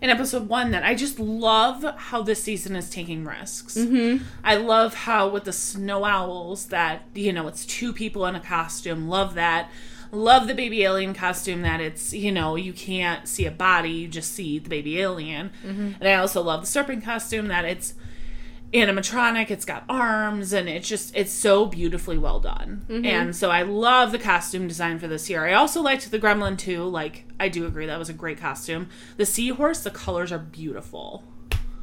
in episode one that I just love how this season is taking risks. Mm-hmm. I love how with the snow owls that you know it's two people in a costume. Love that. Love the baby alien costume that it's you know you can't see a body, you just see the baby alien. And I also love the serpent costume that it's animatronic. It's got arms and it's just it's so beautifully well done. Mm-hmm. And so I love the costume design for this year. I also liked the Gremlin too. Like I do agree that was a great costume. The seahorse, the colors are beautiful.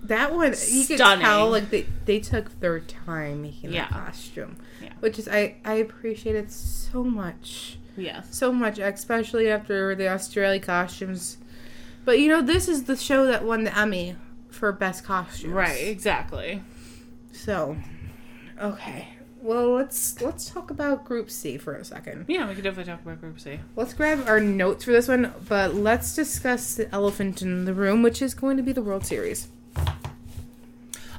That one, you could Stunning. tell like they they took their time making Yeah. that costume, Yeah. which is I I appreciate it so much. Yes. so much, especially after the Australia costumes. But you know, this is the show that won the Emmy for best costumes. Right, exactly. So, okay. Well, let's let's talk about Group C for a second. Yeah, we could definitely talk about Group C. Let's grab our notes for this one, but let's discuss the elephant in the room, which is going to be the World Series.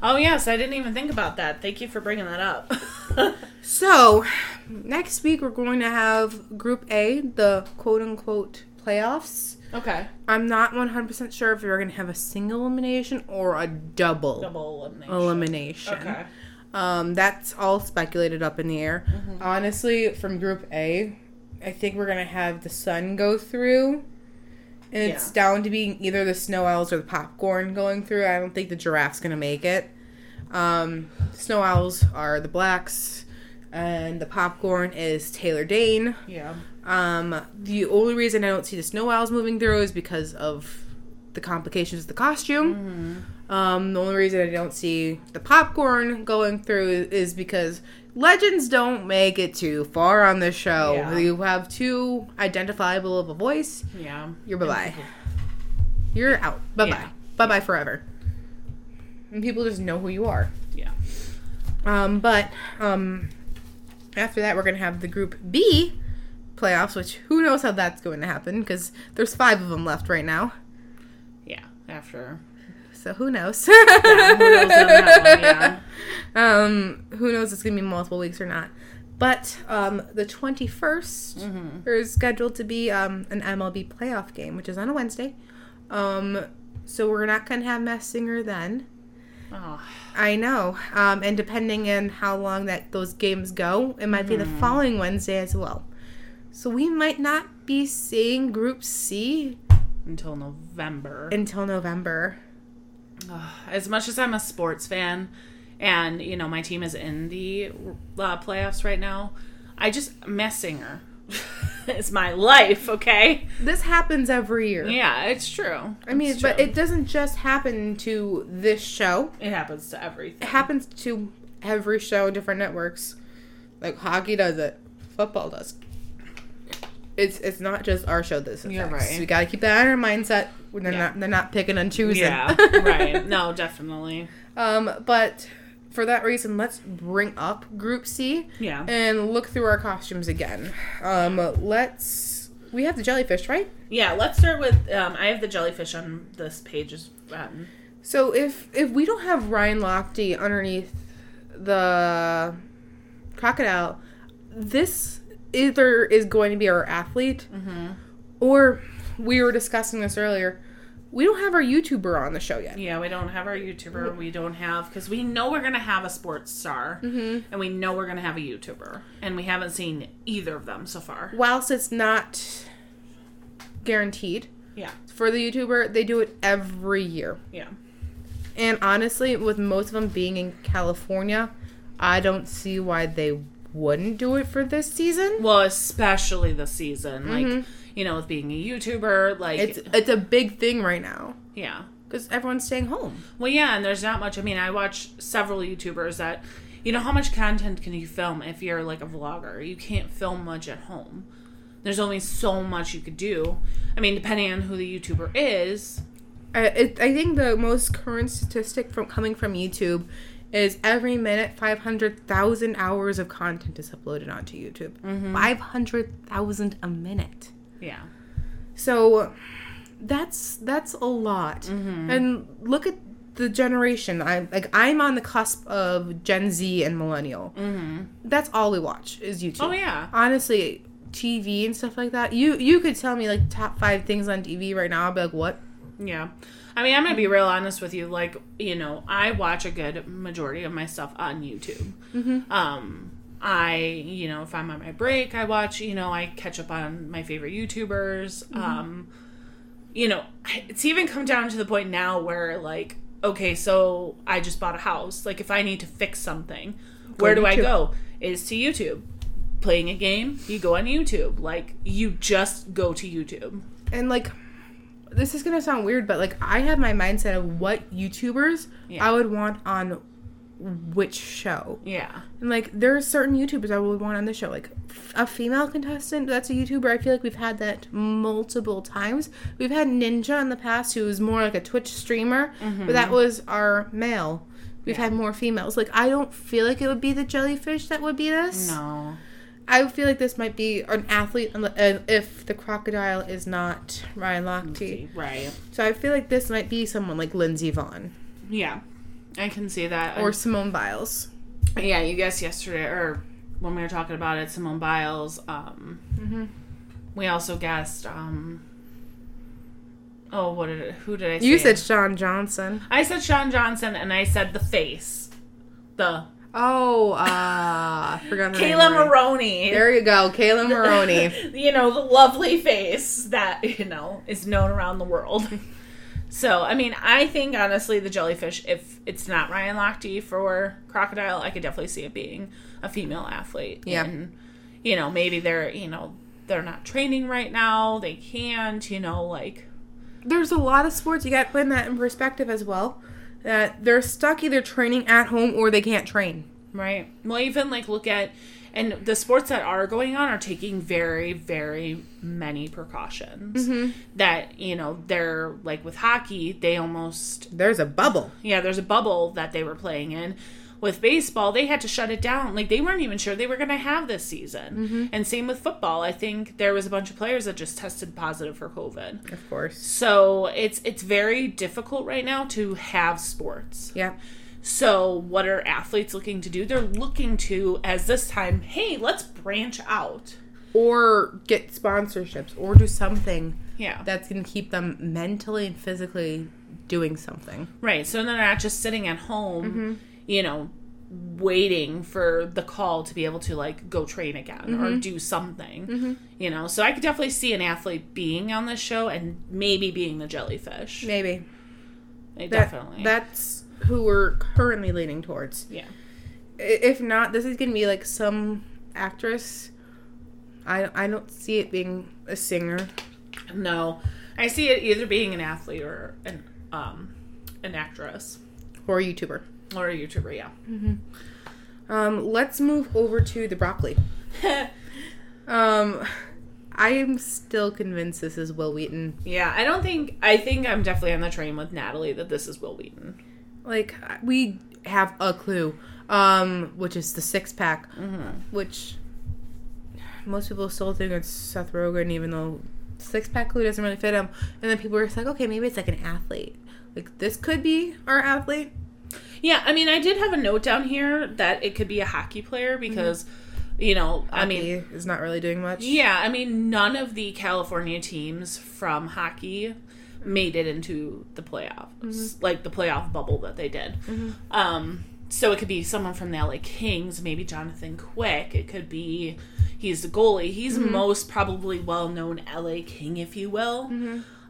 Oh yes, I didn't even think about that. Thank you for bringing that up. [LAUGHS] So, next week we're going to have Group A, the quote unquote playoffs. Okay. I'm not 100% sure if we're going to have a single elimination or a double, Double elimination. elimination. Okay. Um, that's all speculated up in the air. Honestly, from Group A, I think we're gonna have the sun go through, and it's Yeah. down to being either the snow owls or the popcorn going through. I don't think the giraffe's gonna make it. Um, snow owls are the blacks, and the popcorn is Taylor Dayne. Yeah. Um, the only reason I don't see the snow owls moving through is because of the complications of the costume. Um, the only reason I don't see the popcorn going through is because legends don't make it too far on the show. Yeah. You have too identifiable of a voice. Yeah. You're bye bye. You're out. Bye bye. Yeah. Bye bye forever. And people just know who you are. Yeah. Um, but um, after that, we're gonna have the Group B playoffs, which who knows how that's going to happen because there's five of them left right now. Yeah. After. So who knows? [LAUGHS] Yeah, who knows one, yeah. [LAUGHS] Um, who knows? It's gonna be multiple weeks or not. But um, the 21st Mm-hmm. is scheduled to be um, an MLB playoff game, which is on a Wednesday. Um, so we're not gonna have Masked Singer then. Oh, I know. Um, and depending on how long that those games go, it might be the following Wednesday as well. So we might not be seeing Group C until November. until November. as much as I'm a sports fan, and you know my team is in the uh, playoffs right now, I just Masked Singer [LAUGHS] is my life. Okay. This happens every year. Yeah, it's true. I mean, It's but true. it doesn't just happen to this show. it happens to everything. It happens to every show, different networks. Like hockey does it, football does. It's it's not just our show. This You're right. We got to keep that in our mindset. They're Yeah. not they're not picking and choosing. Yeah, [LAUGHS] right. No, definitely. Um, but for that reason, let's bring up Group C Yeah. and look through our costumes again. Um, let's. We have the jellyfish, right? Yeah, let's start with. Um, I have the jellyfish on this page. Is um, So if if we don't have Ryan Lochte underneath the crocodile, this either is going to be our athlete, mm-hmm. or we were discussing this earlier. We don't have our YouTuber on the show yet. yeah, we don't have our YouTuber. We don't have because we know we're gonna have a sports star, mm-hmm. and we know we're gonna have a YouTuber, and we haven't seen either of them so far. Whilst it's not guaranteed Yeah, for the YouTuber, they do it every year. yeah. And honestly, with most of them being in California, I don't see why they wouldn't do it for this season. Well, especially this season, like mm-hmm. you know, with being a YouTuber, like It's it's a big thing right now yeah. because everyone's staying home. Well, yeah, and there's not much. I mean, I watch several YouTubers that, you know, how much content can you film if you're like a vlogger? You can't film much at home. There's only so much you could do. I mean, depending on who the YouTuber is. I, it, I think the most current statistic from coming from YouTube is every minute 500,000 hours of content is uploaded onto YouTube. 500,000 a minute. Yeah. So that's that's a lot. And look at the generation. I like I'm on the cusp of Gen Z and millennial. Mm-hmm. That's all we watch is YouTube. Oh yeah. Honestly, TV and stuff like that. You you could tell me like top five things on TV right now. I'll be like, what? Yeah. I mean, I'm going to be real honest with you. Like, you know, I watch a good majority of my stuff on YouTube. Um, I, you know, if I'm on my break, I watch, you know, I catch up on my favorite YouTubers. Um, you know, it's even come down to the point now where, like, okay, so I just bought a house. Like, if I need to fix something, where to do I go? Is to YouTube. Playing a game, you go on YouTube. Like, you just go to YouTube. And like, this is gonna sound weird, but like I have my mindset of what YouTubers Yeah. I would want on which show. Yeah. And like, there are certain YouTubers I would want on the show. Like, a female contestant that's a YouTuber. I feel like we've had that multiple times. We've had Ninja in the past, who was more like a Twitch streamer, but that mm-hmm. was our male. We've had more females. Like, I don't feel like it would be the jellyfish that would be this. No. I feel like this might be an athlete if the crocodile is not Ryan Lochte. Right. So I feel like this might be someone like Lindsey Vonn Yeah. I can see that. or Simone Biles. yeah, you guessed yesterday, or when we were talking about it, Simone Biles. Um, Mm-hmm. We also guessed. Um, oh, what did it? Who did I say? You said Shawn Johnson. I said Shawn Johnson, and I said the face, the Oh, uh, I forgot her Kayla. Maroney. There you go, Kayla Maroney. [LAUGHS] you know, the lovely face that, you know, is known around the world. So, I mean, I think honestly, the jellyfish, if it's not Ryan Lochte for Crocodile, I could definitely see it being a female athlete. Yeah. And, you know, maybe they're, you know, they're not training right now. They can't, you know, like, There's a lot of sports you got to put that in perspective as well. That they're stuck either training at home or they can't train. right? Well, even like look at, and the sports that are going on are taking very, very many precautions. Mm-hmm. That, you know, they're like with hockey, they almost There's a bubble. Yeah, there's a bubble that they were playing in. With baseball, they had to shut it down. Like they weren't even sure they were going to have this season. And same with football. I think there was a bunch of players that just tested positive for COVID. Of course. So it's it's very difficult right now to have sports. Yeah. So what are athletes looking to do? They're looking to as this time, hey, let's branch out. Or get sponsorships or do something Yeah. that's going to keep them mentally and physically doing something. Right. So they're not just sitting at home, Mm-hmm. You know, waiting for the call to be able to like go train again or Mm-hmm. do something. You know, so I could definitely see an athlete being on this show and maybe being the jellyfish. Maybe. That- definitely. That's who we're currently leaning towards. yeah. If not, this is gonna be like some actress. I I don't see it being a singer. No. I see it either being an athlete or an um an actress or a YouTuber. Or a YouTuber, yeah. Um, let's move over to the broccoli. [LAUGHS] Um, I am still convinced this is Wil Wheaton. yeah, I don't think I think I'm definitely on the train with Natalie that this is Wil Wheaton. Like we have a clue, um, which is the six pack, which most people still think it's Seth Rogen, even though six pack clue doesn't really fit him. And then people are just like, okay, maybe it's like an athlete. Like this could be our athlete. Yeah, I mean, I did have a note down here that it could be a hockey player mm-hmm. because, you know, I mean, is not really doing much. yeah, I mean, none of the California teams from hockey made it into the playoffs, mm-hmm. like the playoff bubble that they did. Mm-hmm. Um, so it could be someone from the LA Kings, maybe Jonathan Quick. It could be he's the goalie. He's most probably well known LA King, if you will.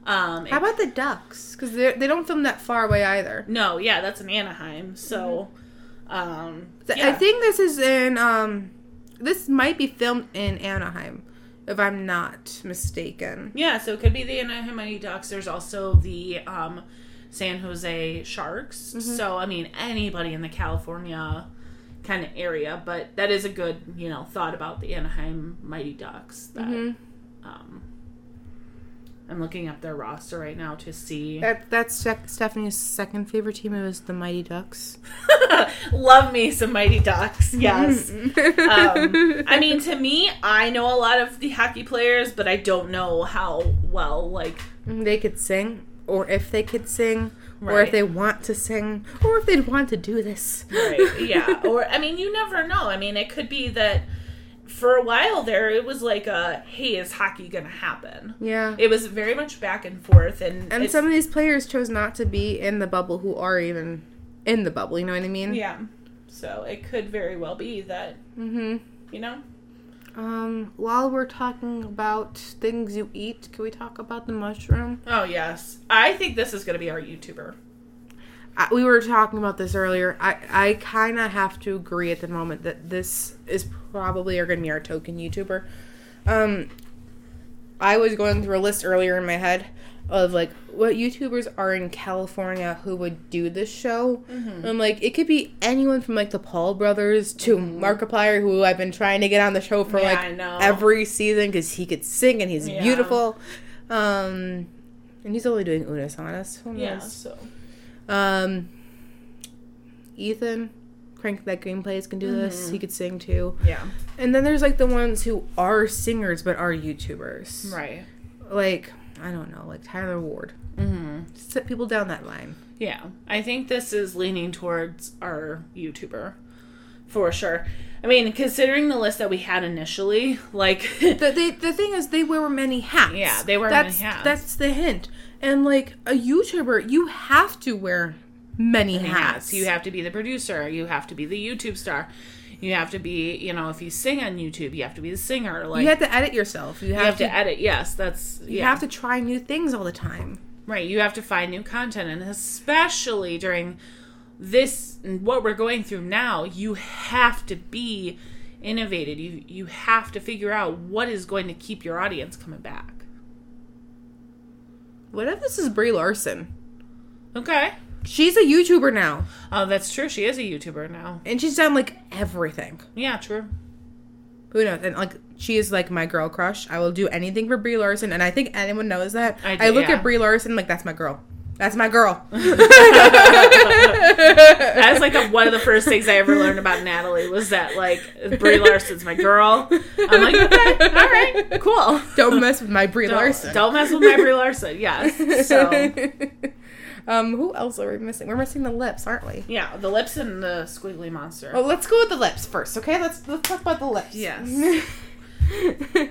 Um, How about the Ducks? Because they they don't film that far away either. no, yeah, that's in Anaheim. So, um, yeah. I think this is in um this might be filmed in Anaheim if I'm not mistaken. Yeah, so it could be the Anaheim Mighty Ducks. There's also the um, San Jose Sharks. So I mean, anybody in the California kind of area, but that is a good you know thought about the Anaheim Mighty Ducks. That um, I'm looking up their roster right now to see. [LAUGHS] That that's Ste- Stephanie's second favorite team. It was the Mighty Ducks. Love me some Mighty Ducks. [LAUGHS] Yes. um, I mean, to me, I know a lot of the hockey players, but I don't know how well like they could sing, or if they could sing, or if they want to sing, or if they'd want to do this. Right. Yeah. [LAUGHS] Or I mean, you never know. I mean, it could be that for a while there, it was like a, "Hey, is hockey gonna happen?" Yeah. It was very much back and forth, and and some of these players chose not to be in the bubble who are even in the bubble. You know what I mean? yeah. So it could very well be that Mm-hmm. you know. Um, while we're talking about things you eat, can we talk about the mushroom? Oh yes, I think this is gonna be our YouTuber. I, we were talking about this earlier. I, I kind of have to agree at the moment that this is probably going to be our token YouTuber. Um, I was going through a list earlier in my head of like what YouTubers are in California who would do this show. And I'm like, it could be anyone from like the Paul brothers to Markiplier, who I've been trying to get on the show for Yeah, like every season because he could sing and he's Yeah. beautiful. Um, and he's only doing Unus Annus. Yeah. So Um, Ethan, Crank That Green Plays can do this. He could sing too. yeah. And then there's like the ones who are singers but are YouTubers. Right. Like I don't know, like Tyler Ward. Mm-hmm. Sit people down that line. Yeah, I think this is leaning towards our YouTuber for sure. I mean, considering the list that we had initially, like [LAUGHS] The, the, the thing is, they wear many hats. Yeah, they wear that's, many hats. That's the hint. And like a YouTuber, you have to wear many, hats. hats. You have to be the producer. You have to be the YouTube star. You have to be, you know, if you sing on YouTube, you have to be the singer. Like You have to edit yourself. You you have, have to. to edit. Yes, that's you yeah. have to try new things all the time. right. You have to find new content, and especially during this what we're going through now, you have to be innovative. You you have to figure out what is going to keep your audience coming back. What if this is Brie Larson? Okay. She's a YouTuber now, Oh, that's true. She is a YouTuber now. and she's done like everything. Yeah, true. Who knows? And like, she is like my girl crush. I will do anything for Brie Larson, and I think anyone knows that. I I, look yeah. at Brie Larson like that's my girl. That's my girl. [LAUGHS] That's like the, one of the first things I ever learned about Natalie was that like Brie Larson's my girl. I'm like, okay, all right, cool. Don't mess with my Brie Don't, Larson. don't mess with my Brie Larson. Yes. So [LAUGHS] um, who else are we missing? We're missing the lips, aren't we? yeah, the lips and the squiggly monster. Well, let's go with the lips first, okay? Let's let's talk about the lips. Yes. [LAUGHS]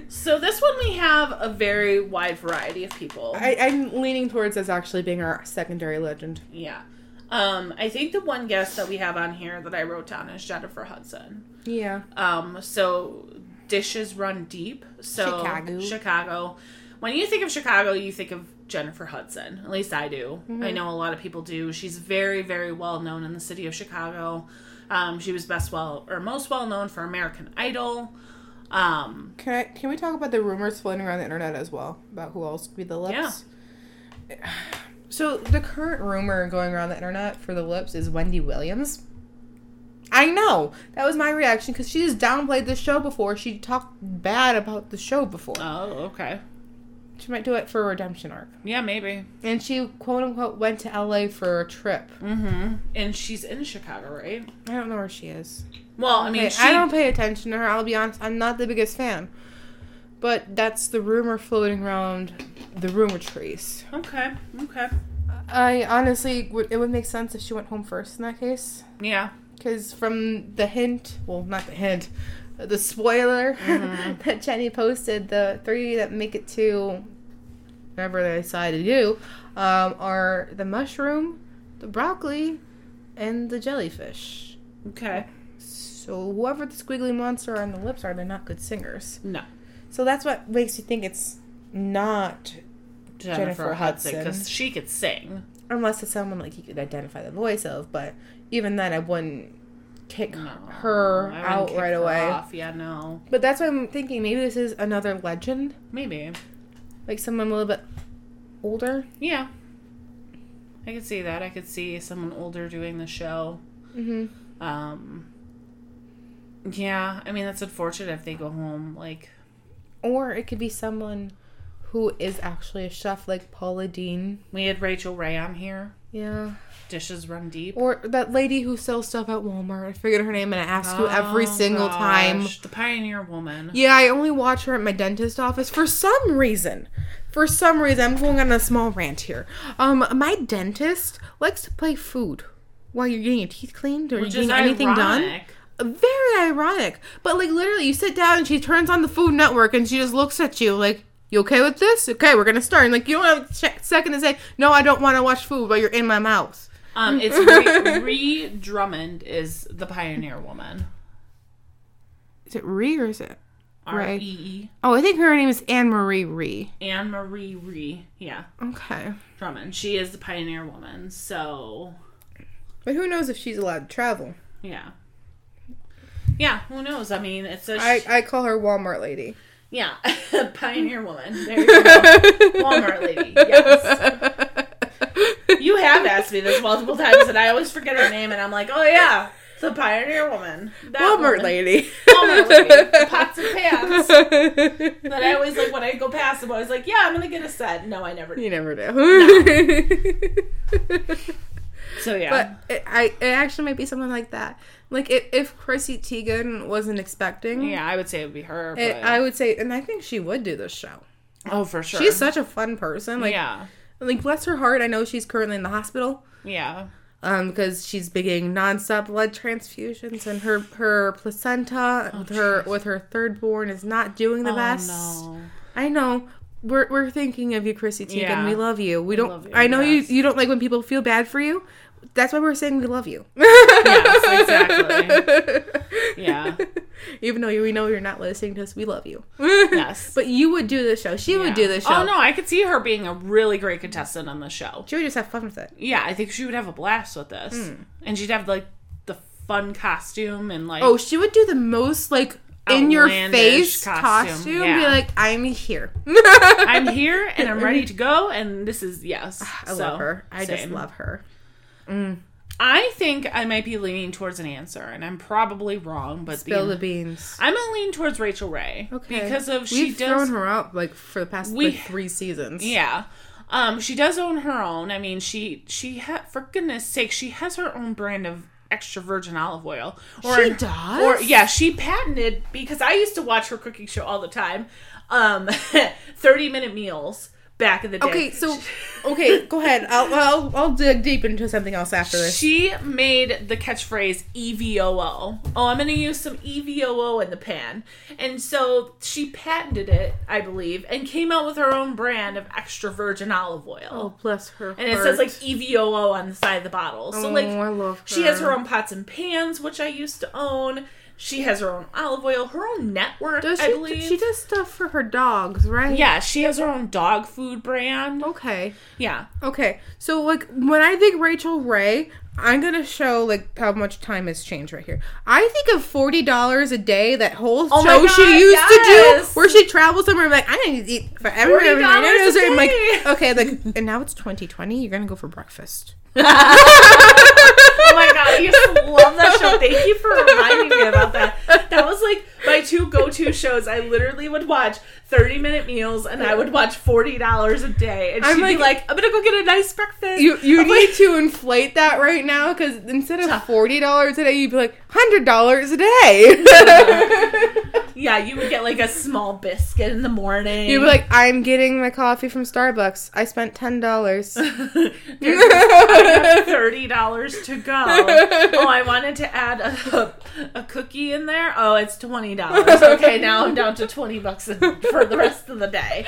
So this one we have a very wide variety of people. I, I'm leaning towards this actually being our secondary legend. yeah. Um, I think the one guest that we have on here that I wrote down is Jennifer Hudson. Yeah. Um, so dishes run deep. So Chicago. Chicago. When you think of Chicago, you think of Jennifer Hudson. At least I do. Mm-hmm. I know a lot of people do. She's very, very well known in the city of Chicago. Um, she was best well or most well known for American Idol. Um, Can I, can we talk about the rumors floating around the internet as well about who else could be the lips? Yeah. [SIGHS] So the current rumor going around the internet for the lips is Wendy Williams. I know that was my reaction because she just downplayed the show before. She talked bad about the show before. oh, okay. She might do it for a redemption arc. Yeah, maybe. And she quote unquote went to LA for a trip. Mm-hmm. And she's in Chicago, right? I don't know where she is. Well, I mean, Okay, she, I don't pay attention to her. I'll be honest. I'm not the biggest fan. But that's the rumor floating around the rumor trees. Okay. Okay. I honestly would. It would make sense if she went home first in that case, Yeah. because from the hint, well, not the hint, the spoiler [LAUGHS] that Jenny posted, the three that make it to whatever they decide to do um, are the mushroom, the broccoli, and the jellyfish. Okay. So whoever the squiggly monster on the lips are, they're not good singers. No. So that's what makes you think it's not Jennifer, Jennifer Hudson, because she could sing. unless it's someone like you could identify the voice of. But even then, I wouldn't kick No, her I wouldn't out kick right her away. Off. Yeah, no, But that's why I'm thinking maybe this is another legend, maybe. like someone a little bit older. Yeah, I could see that. I could see someone older doing the show. Mm-hmm. Um, yeah, I mean that's unfortunate if they go home. Like, Or it could be someone who is actually a chef, like Paula Deen. we had Rachael Ray on here. Yeah. Dishes run deep. Or that lady who sells stuff at Walmart. I forget her name and I ask you every Oh, single time. The Pioneer Woman. Yeah, I only watch her at my dentist office for some reason. For some reason, I'm going on a small rant here. Um, my dentist likes to play food while you're getting your teeth cleaned or Which you're getting anything done. Very ironic. But like literally, you sit down and she turns on the Food Network and she just looks at you like, "You okay with this? Okay, we're gonna start." And like you don't have a second to say, "No, I don't want to watch food while you're in my mouth." Um, it's [LAUGHS] Ree, Ree Drummond is the Pioneer Woman. Is it Ree or is it? R E. E Oh, I think her name is Anne Marie Ree. Anne Marie Ree. Yeah, Okay. Drummond. She is the Pioneer Woman. So But who knows if she's allowed to travel? yeah, yeah. Who knows? I mean, it's a sh- I, I call her Walmart lady. yeah, [LAUGHS] Pioneer Woman. There you go, [LAUGHS] Walmart lady. Yes, [LAUGHS] you have asked me this multiple times, and I always forget her name, and I'm like, oh yeah, the Pioneer Woman. That Walmart woman. lady. Walmart lady. The pots and pans. That I always like when I go past them. I was like, yeah, I'm gonna get a set. No, I never. do. you never do. So yeah, But it, I, it actually might be something like that. Like if, if Chrissy Teigen wasn't expecting, yeah, I would say it would be her. But, it, I would say, and I think she would do this show. oh, for sure. She's such a fun person. Like, yeah, like bless her heart. I know she's currently in the hospital. yeah. Um, because she's beginning nonstop blood transfusions, and her her placenta with her with her third born is not doing the oh best. no. I know. We're, we're thinking of you, Chrissy Teigen. Yeah. We love you. We don't. you, I know yes. you. You don't like when people feel bad for you. That's why we're saying we love you. Yes, exactly. [LAUGHS] Yeah. Even though we know you're not listening to us, we love you. Yes. But you would do the show. She would do the oh, show. Oh no, I could see her being a really great contestant on the show. She would just have fun with it. Yeah, I think she would have a blast with this, hmm. and she'd have like the fun costume and like Oh, she would do the most like in your face costume. costume, Be like, I'm here. I'm here and I'm ready to go, and this is yes. [SIGHS] I love her. I just love her. I think I might be leaning towards an answer, and I'm probably wrong, but Spill the, the beans. I'm gonna lean towards Rachael Ray Okay. because of she We've does thrown her out like for the past We- like three seasons. Yeah. Um, she does own her own. I mean, she she ha- for goodness sake, she has her own brand of extra virgin olive oil. Or, She does? Or yeah, she patented because I used to watch her cooking show all the time. Um, [LAUGHS] thirty minute meals. Back in the day. Okay, so okay, go ahead. I'll, I'll I'll dig deep into something else after this. She made the catchphrase EVOO. Oh, I'm going to use some EVOO in the pan. And so she patented it, I believe, and came out with her own brand of extra virgin olive oil. Oh, bless her. and it says like EVOO on the side of the bottle. So, Oh, like, I love she has her own pots and pans, which I used to own. She has her own olive oil, her own network, does I she? believe. She does stuff for her dogs, right? Yeah, she has her own dog food brand. Okay. Yeah. Okay. So like when I think Rachael Ray, I'm gonna show like how much time has changed right here. I think of forty dollars a day that whole Oh show she God, used to do, where she travels somewhere. I'm like, I need to eat for every every night. $40 a I'm like, okay, like, and now it's 2020. You're gonna go for breakfast. [LAUGHS] Oh my god, I used to love that show. Thank you for reminding me about that. That was like my two go-to shows. I literally would watch 30-minute meals and I would watch $40 a day. And I'm she'd be like- like, I'm gonna go get a nice breakfast. You you I'm need like, to inflate that right now because instead of forty dollars a day, you'd be like hundred dollars a day. [LAUGHS] Yeah, you would get like a small biscuit in the morning. You'd be like, I'm getting my coffee from Starbucks. I spent ten dollars. [LAUGHS] Thirty dollars to go. Oh, I wanted to add a, a cookie in there. Oh, it's twenty dollars. Okay, now I'm down to twenty bucks for the rest of the day.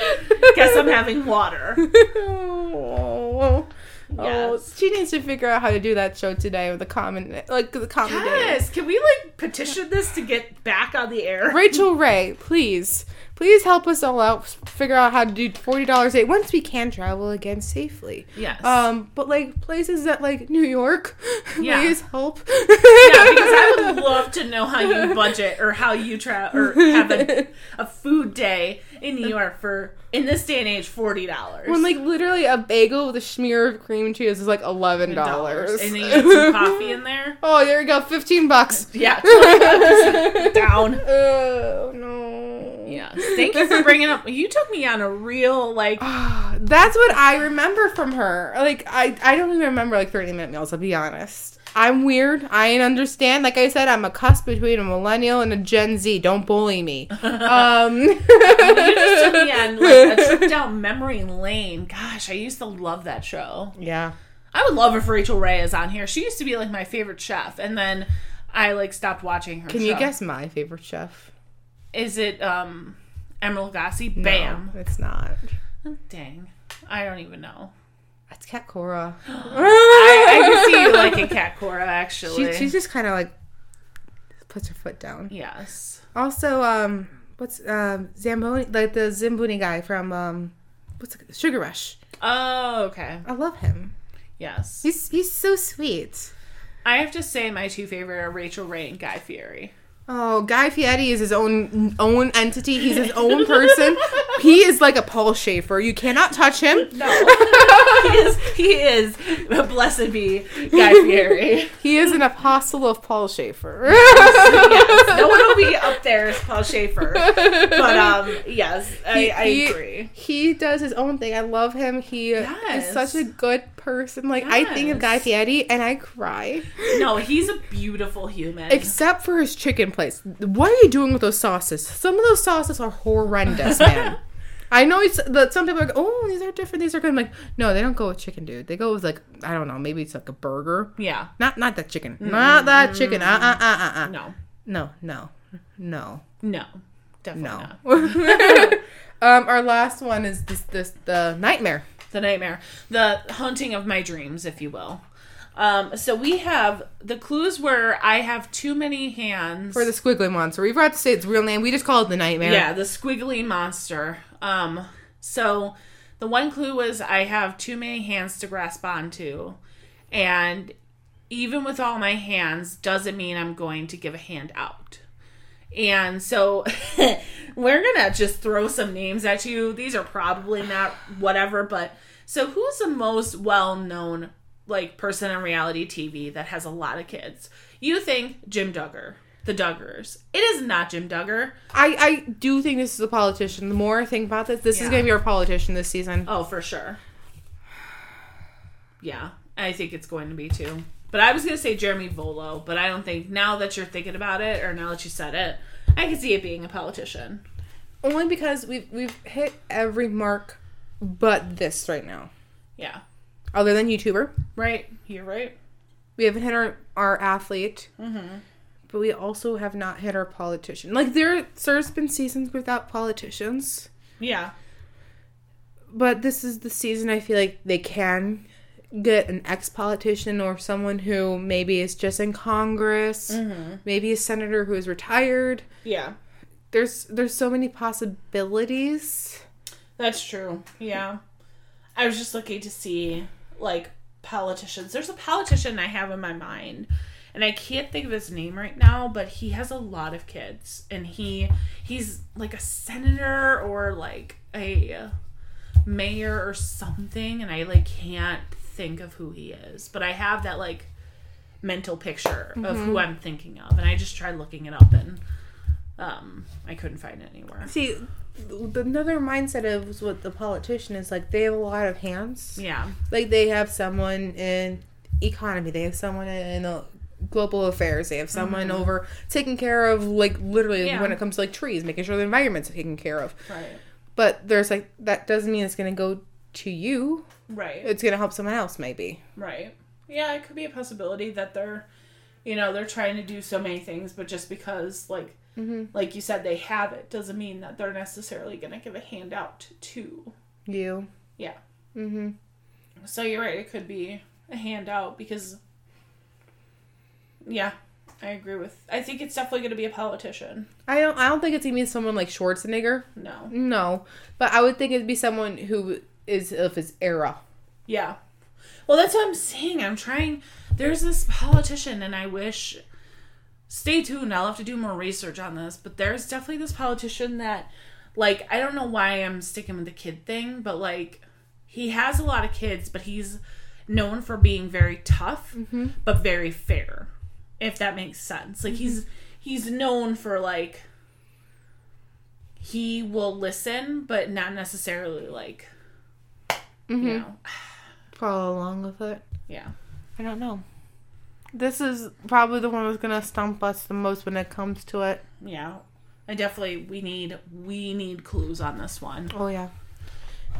Guess I'm having water. oh, [LAUGHS] oh, Yes. she needs to figure out how to do that show today with the common, like the common days. Yes, can we like petition this to get back on the air? [LAUGHS] Rachael Ray, please, please help us all out. Figure out how to do forty dollars a day once we can travel again safely. Yes. Um, but like places that like New York, [LAUGHS] Yeah. please help. yeah, because I would love to know how you budget or how you travel or have a, [LAUGHS] a food day in New York for in this day and age forty dollars. When like literally a bagel with a smear of cream cheese is like eleven dollars. and then you get some coffee in there. [LAUGHS] oh, there you go, fifteen bucks. Yeah, [LAUGHS] down. Oh no. Yeah. Thank you for bringing up. You took me on a real like. [SIGHS] That's what I remember from her. Like I, I don't even remember like thirty minute meals. I'll be honest. I'm weird. I understand. Like I said, I'm a cusp between a millennial and a Gen Z. Don't bully me. [LAUGHS] Um, You just took me on like a trip [LAUGHS] down memory lane. Gosh, I used to love that show. yeah. I would love if Rachael Ray is on here. She used to be like my favorite chef, and then I like stopped watching her. Can you guess my favorite chef? Is it um Emeril Lagasse? Bam. No, it's not. Dang. I don't even know. It's Cat Cora. [GASPS] I, I can see you [LAUGHS] liking Cat Cora actually. She, she's just kind of like puts her foot down. yes. Also, um, what's um Zamboni like the Zamboni guy from um, what's it, Sugar Rush? Oh, okay. I love him. Yes. He's he's so sweet. I have to say my two favorite are Rachael Ray and Guy Fieri. Oh, Guy Fieri is his own own entity. He's his own person. [LAUGHS] he is like a Paul Schaefer. You cannot touch him. [LAUGHS] No. he is he is blessed be Guy Fieri. He is an apostle of Paul Schaefer. yes. No one will be up there as Paul Schaefer. But um yes, I, I he, agree. He does his own thing. I love him. He Yes. is such a good person. Like I think of Guy Yes. Fieri and I cry. No, he's a beautiful human. Except for his chicken place. What are you doing with those sauces? Some of those sauces are horrendous, man. I know it's that some people are like, oh, these are different. These are good. I'm like, no, they don't go with chicken, dude. They go with like, I don't know, maybe it's like a burger. yeah. Not not that chicken. Not that chicken. Uh uh uh uh uh. No. No no no No. Definitely no. not. [LAUGHS] um, our last one is this this the nightmare. the nightmare, the haunting of my dreams, if you will. Um, so we have the clues where I have too many hands. For the squiggly monster. We forgot to say its real name. We just call it the nightmare. yeah, the squiggly monster. Um, so the one clue was I have too many hands to grasp onto, and even with all my hands, doesn't mean I'm going to give a hand out. And so [LAUGHS] we're gonna just throw some names at you. These are probably not whatever, but so who's the most well known like person on reality TV that has a lot of kids? You think Jim Duggar, the Duggars. It is not Jim Duggar. I, I do think this is a politician. The more I think about this, this is going to be our politician this season. Oh, for sure. Yeah, I think it's going to be too. But I was going to say Jeremy Vuolo, but I don't think now that you're thinking about it or now that you said it, I can see it being a politician. Only because we've we've hit every mark but this right now. Yeah. Other than YouTuber, Right. You're right. we haven't hit our our athlete, Mm-hmm. But we also have not had our politician. Like there, there's been seasons without politicians, Yeah. but this is the season. I feel like they can get an ex politician or someone who maybe is just in Congress, Mm-hmm. maybe a senator who is retired. Yeah. There's there's so many possibilities. That's true. Yeah. I was just looking to see like politicians. There's a politician I have in my mind and I can't think of his name right now, but he has a lot of kids and he he's like a senator or like a mayor or something and I like can't think of who he is, but I have that like mental picture of who I'm thinking of and I just tried looking it up and um I couldn't find it anywhere. See, another mindset of what the politician is like they have a lot of hands. Yeah. Like they have someone in economy, they have someone in uh, global affairs, they have someone over taking care of like literally Mm-hmm. Yeah. when it comes to like trees, making sure the environment's taken care of. Right. But there's like that doesn't mean it's gonna go to you. Right. It's gonna help someone else maybe. Right. Yeah, it could be a possibility that they're, you know, they're trying to do so many things, but just because, like, like you said, they have it doesn't mean that they're necessarily going to give a handout to. You. Yeah. Mm-hmm. So you're right. It could be a handout because. Yeah, I agree with. I think it's definitely going to be a politician. I don't I don't think it's gonna be someone like Schwarzenegger. No. No. But I would think it'd be someone who is of his era. Yeah. Well, that's what I'm saying. I'm trying. There's this politician, and I wish. Stay tuned. I'll have to do more research on this. But there's definitely this politician that, like, I don't know why I'm sticking with the kid thing, but like, he has a lot of kids, but he's known for being very tough, mm-hmm. but very fair. If that makes sense. Like mm-hmm. he's he's known for like. He will listen, but not necessarily like. You mm-hmm. know. Follow along with it. Yeah. I don't know. This is probably the one that's gonna stump us the most when it comes to it. Yeah. I definitely we need we need clues on this one. Oh yeah,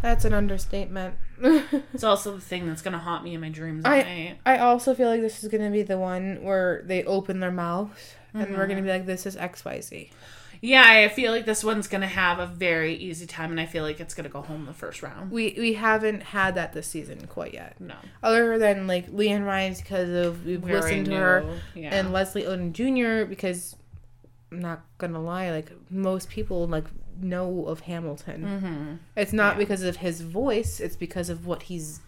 that's an understatement. [LAUGHS] It's also the thing that's gonna haunt me in my dreams I- night. I also feel like this is gonna be the one where they open their mouth and we're gonna be mm-hmm. like, "This is X Y Z. Yeah, I feel like this one's gonna have a very easy time, and I feel like it's gonna go home the first round. We we haven't had that this season quite yet, No, other than like LeAnn Rimes because of we've listened to her, Yeah, and Leslie Odom Jr. because I'm not gonna lie, like most people like know of Hamilton. mm-hmm. It's not Yeah. because of his voice; it's because of what he's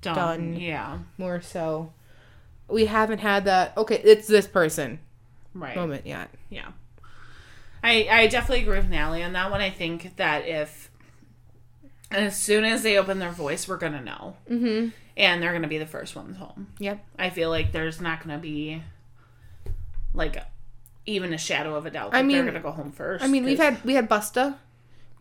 done. done. Yeah, more so. We haven't had that. Okay, it's this person right. moment yet. Yeah, I I definitely agree with Natalie on that one. I think that if as soon as they open their voice, we're gonna know, Mm-hmm. and they're gonna be the first ones home. Yep. I feel like there's not to be like even a shadow of a doubt that I they're going to go home first. I mean, we've 'cause had we had Busta,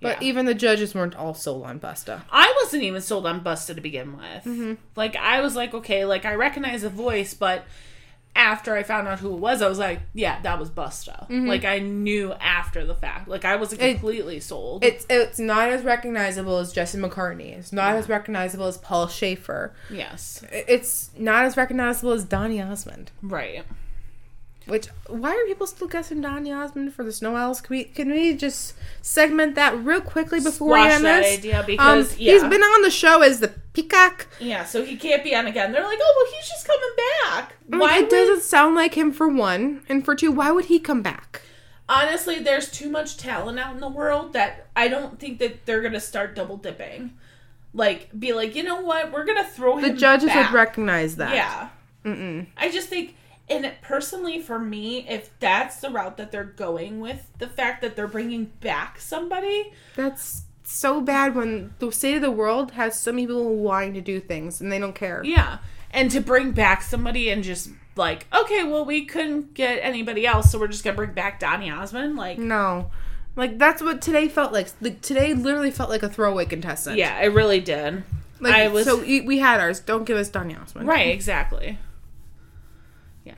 but Yeah. even the judges weren't all sold on Busta. I wasn't even sold on Busta to begin with. Mm-hmm. Like I was like, okay, like I recognize the voice, but after I found out who it was, I was like, yeah, that was Busta. Like I knew after the fact. Like I wasn't Mm-hmm. It- completely sold. It's it's not as recognizable as Jesse McCartney. It's not as recognizable as Paul Shaffer. yes, It's not as recognizable as Donny Osmond. right. Which why are people still guessing Donny Osmond for the Snow Owls? Can we can we just segment that real quickly before we Squash end that this? idea Um, because he's yeah, been on the show as the peacock. yeah. So he can't be on again. They're like, oh well, he's just coming back. Why it would- doesn't sound like him for one, and for two, why would he come back? honestly, there's too much talent out in the world that I don't think that they're gonna start double dipping. Like, be like, you know what? We're gonna throw The him. judges back. would recognize that. Yeah, Mm-mm. I just think, and personally, for me, if that's the route that they're going with, the fact that they're bringing back somebody, That's so bad when the state of the world has so many people wanting to do things and they don't care. yeah, and to bring back somebody and just like, okay, well, we couldn't get anybody else, so we're just gonna bring back Donny Osmond, like. No. Like that's what today felt like. Like today literally felt like a throwaway contestant. Yeah, it really did. Like I was- so we, we had ours. Don't give us Donny Osmond. Right, exactly.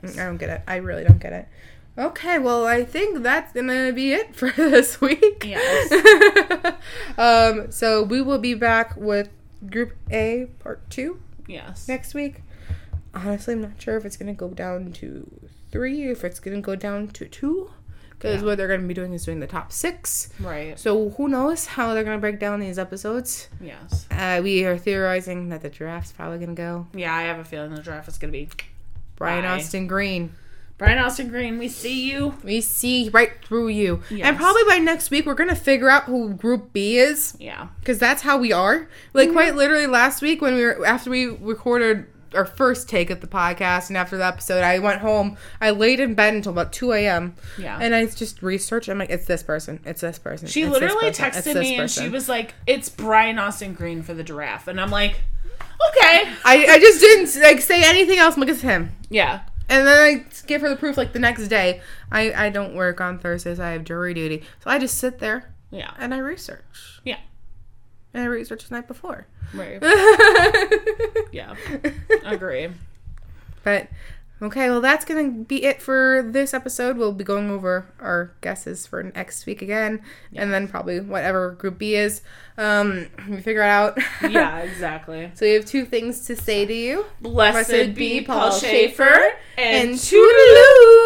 Yes. I don't get it. I really don't get it. Okay, well, I think that's gonna be it [LAUGHS] for this week. Yes. [LAUGHS] um, so we will be back with Group A Part Two Yes. next week. Honestly, I'm not sure if it's gonna go down to three, if it's gonna go down to two, because Yeah. what they're gonna be doing is doing the top six. Right. So who knows how they're gonna break down these episodes? Yes. Uh, we are theorizing that the giraffe's probably gonna go. Yeah, I have a feeling the draft is gonna be Brian Bye. Austin Green. Brian Austin Green. We see you. We see right through you. Yes. And probably by next week, we're going to figure out who Group B is Yeah. because that's how we are. Like, mm-hmm. quite literally, last week when we were, after we recorded our first take of the podcast and after the episode, I went home. I laid in bed until about 2 a.m. Yeah. And I just researched. I'm like, it's this person. It's this person. She literally person, texted me and she was like, "It's Brian Austin Green for the giraffe," and I'm like, "Okay." I, I just didn't like say anything else. I'm him. Yeah. And then I give her the proof like the next day. I, I don't work on Thursdays. I have jury duty. So I just sit there Yeah. and I research. Yeah. And I researched the night before. Right. [LAUGHS] Yeah. Agree. Okay, well that's gonna be it for this episode. We'll be going over our guesses for next week again, and then probably whatever group B is. Um, we figure it out. [LAUGHS] Yeah. Exactly. so we have two things to say to you. Blessed, Blessed be be Paul Shaffer and and Toodaloo.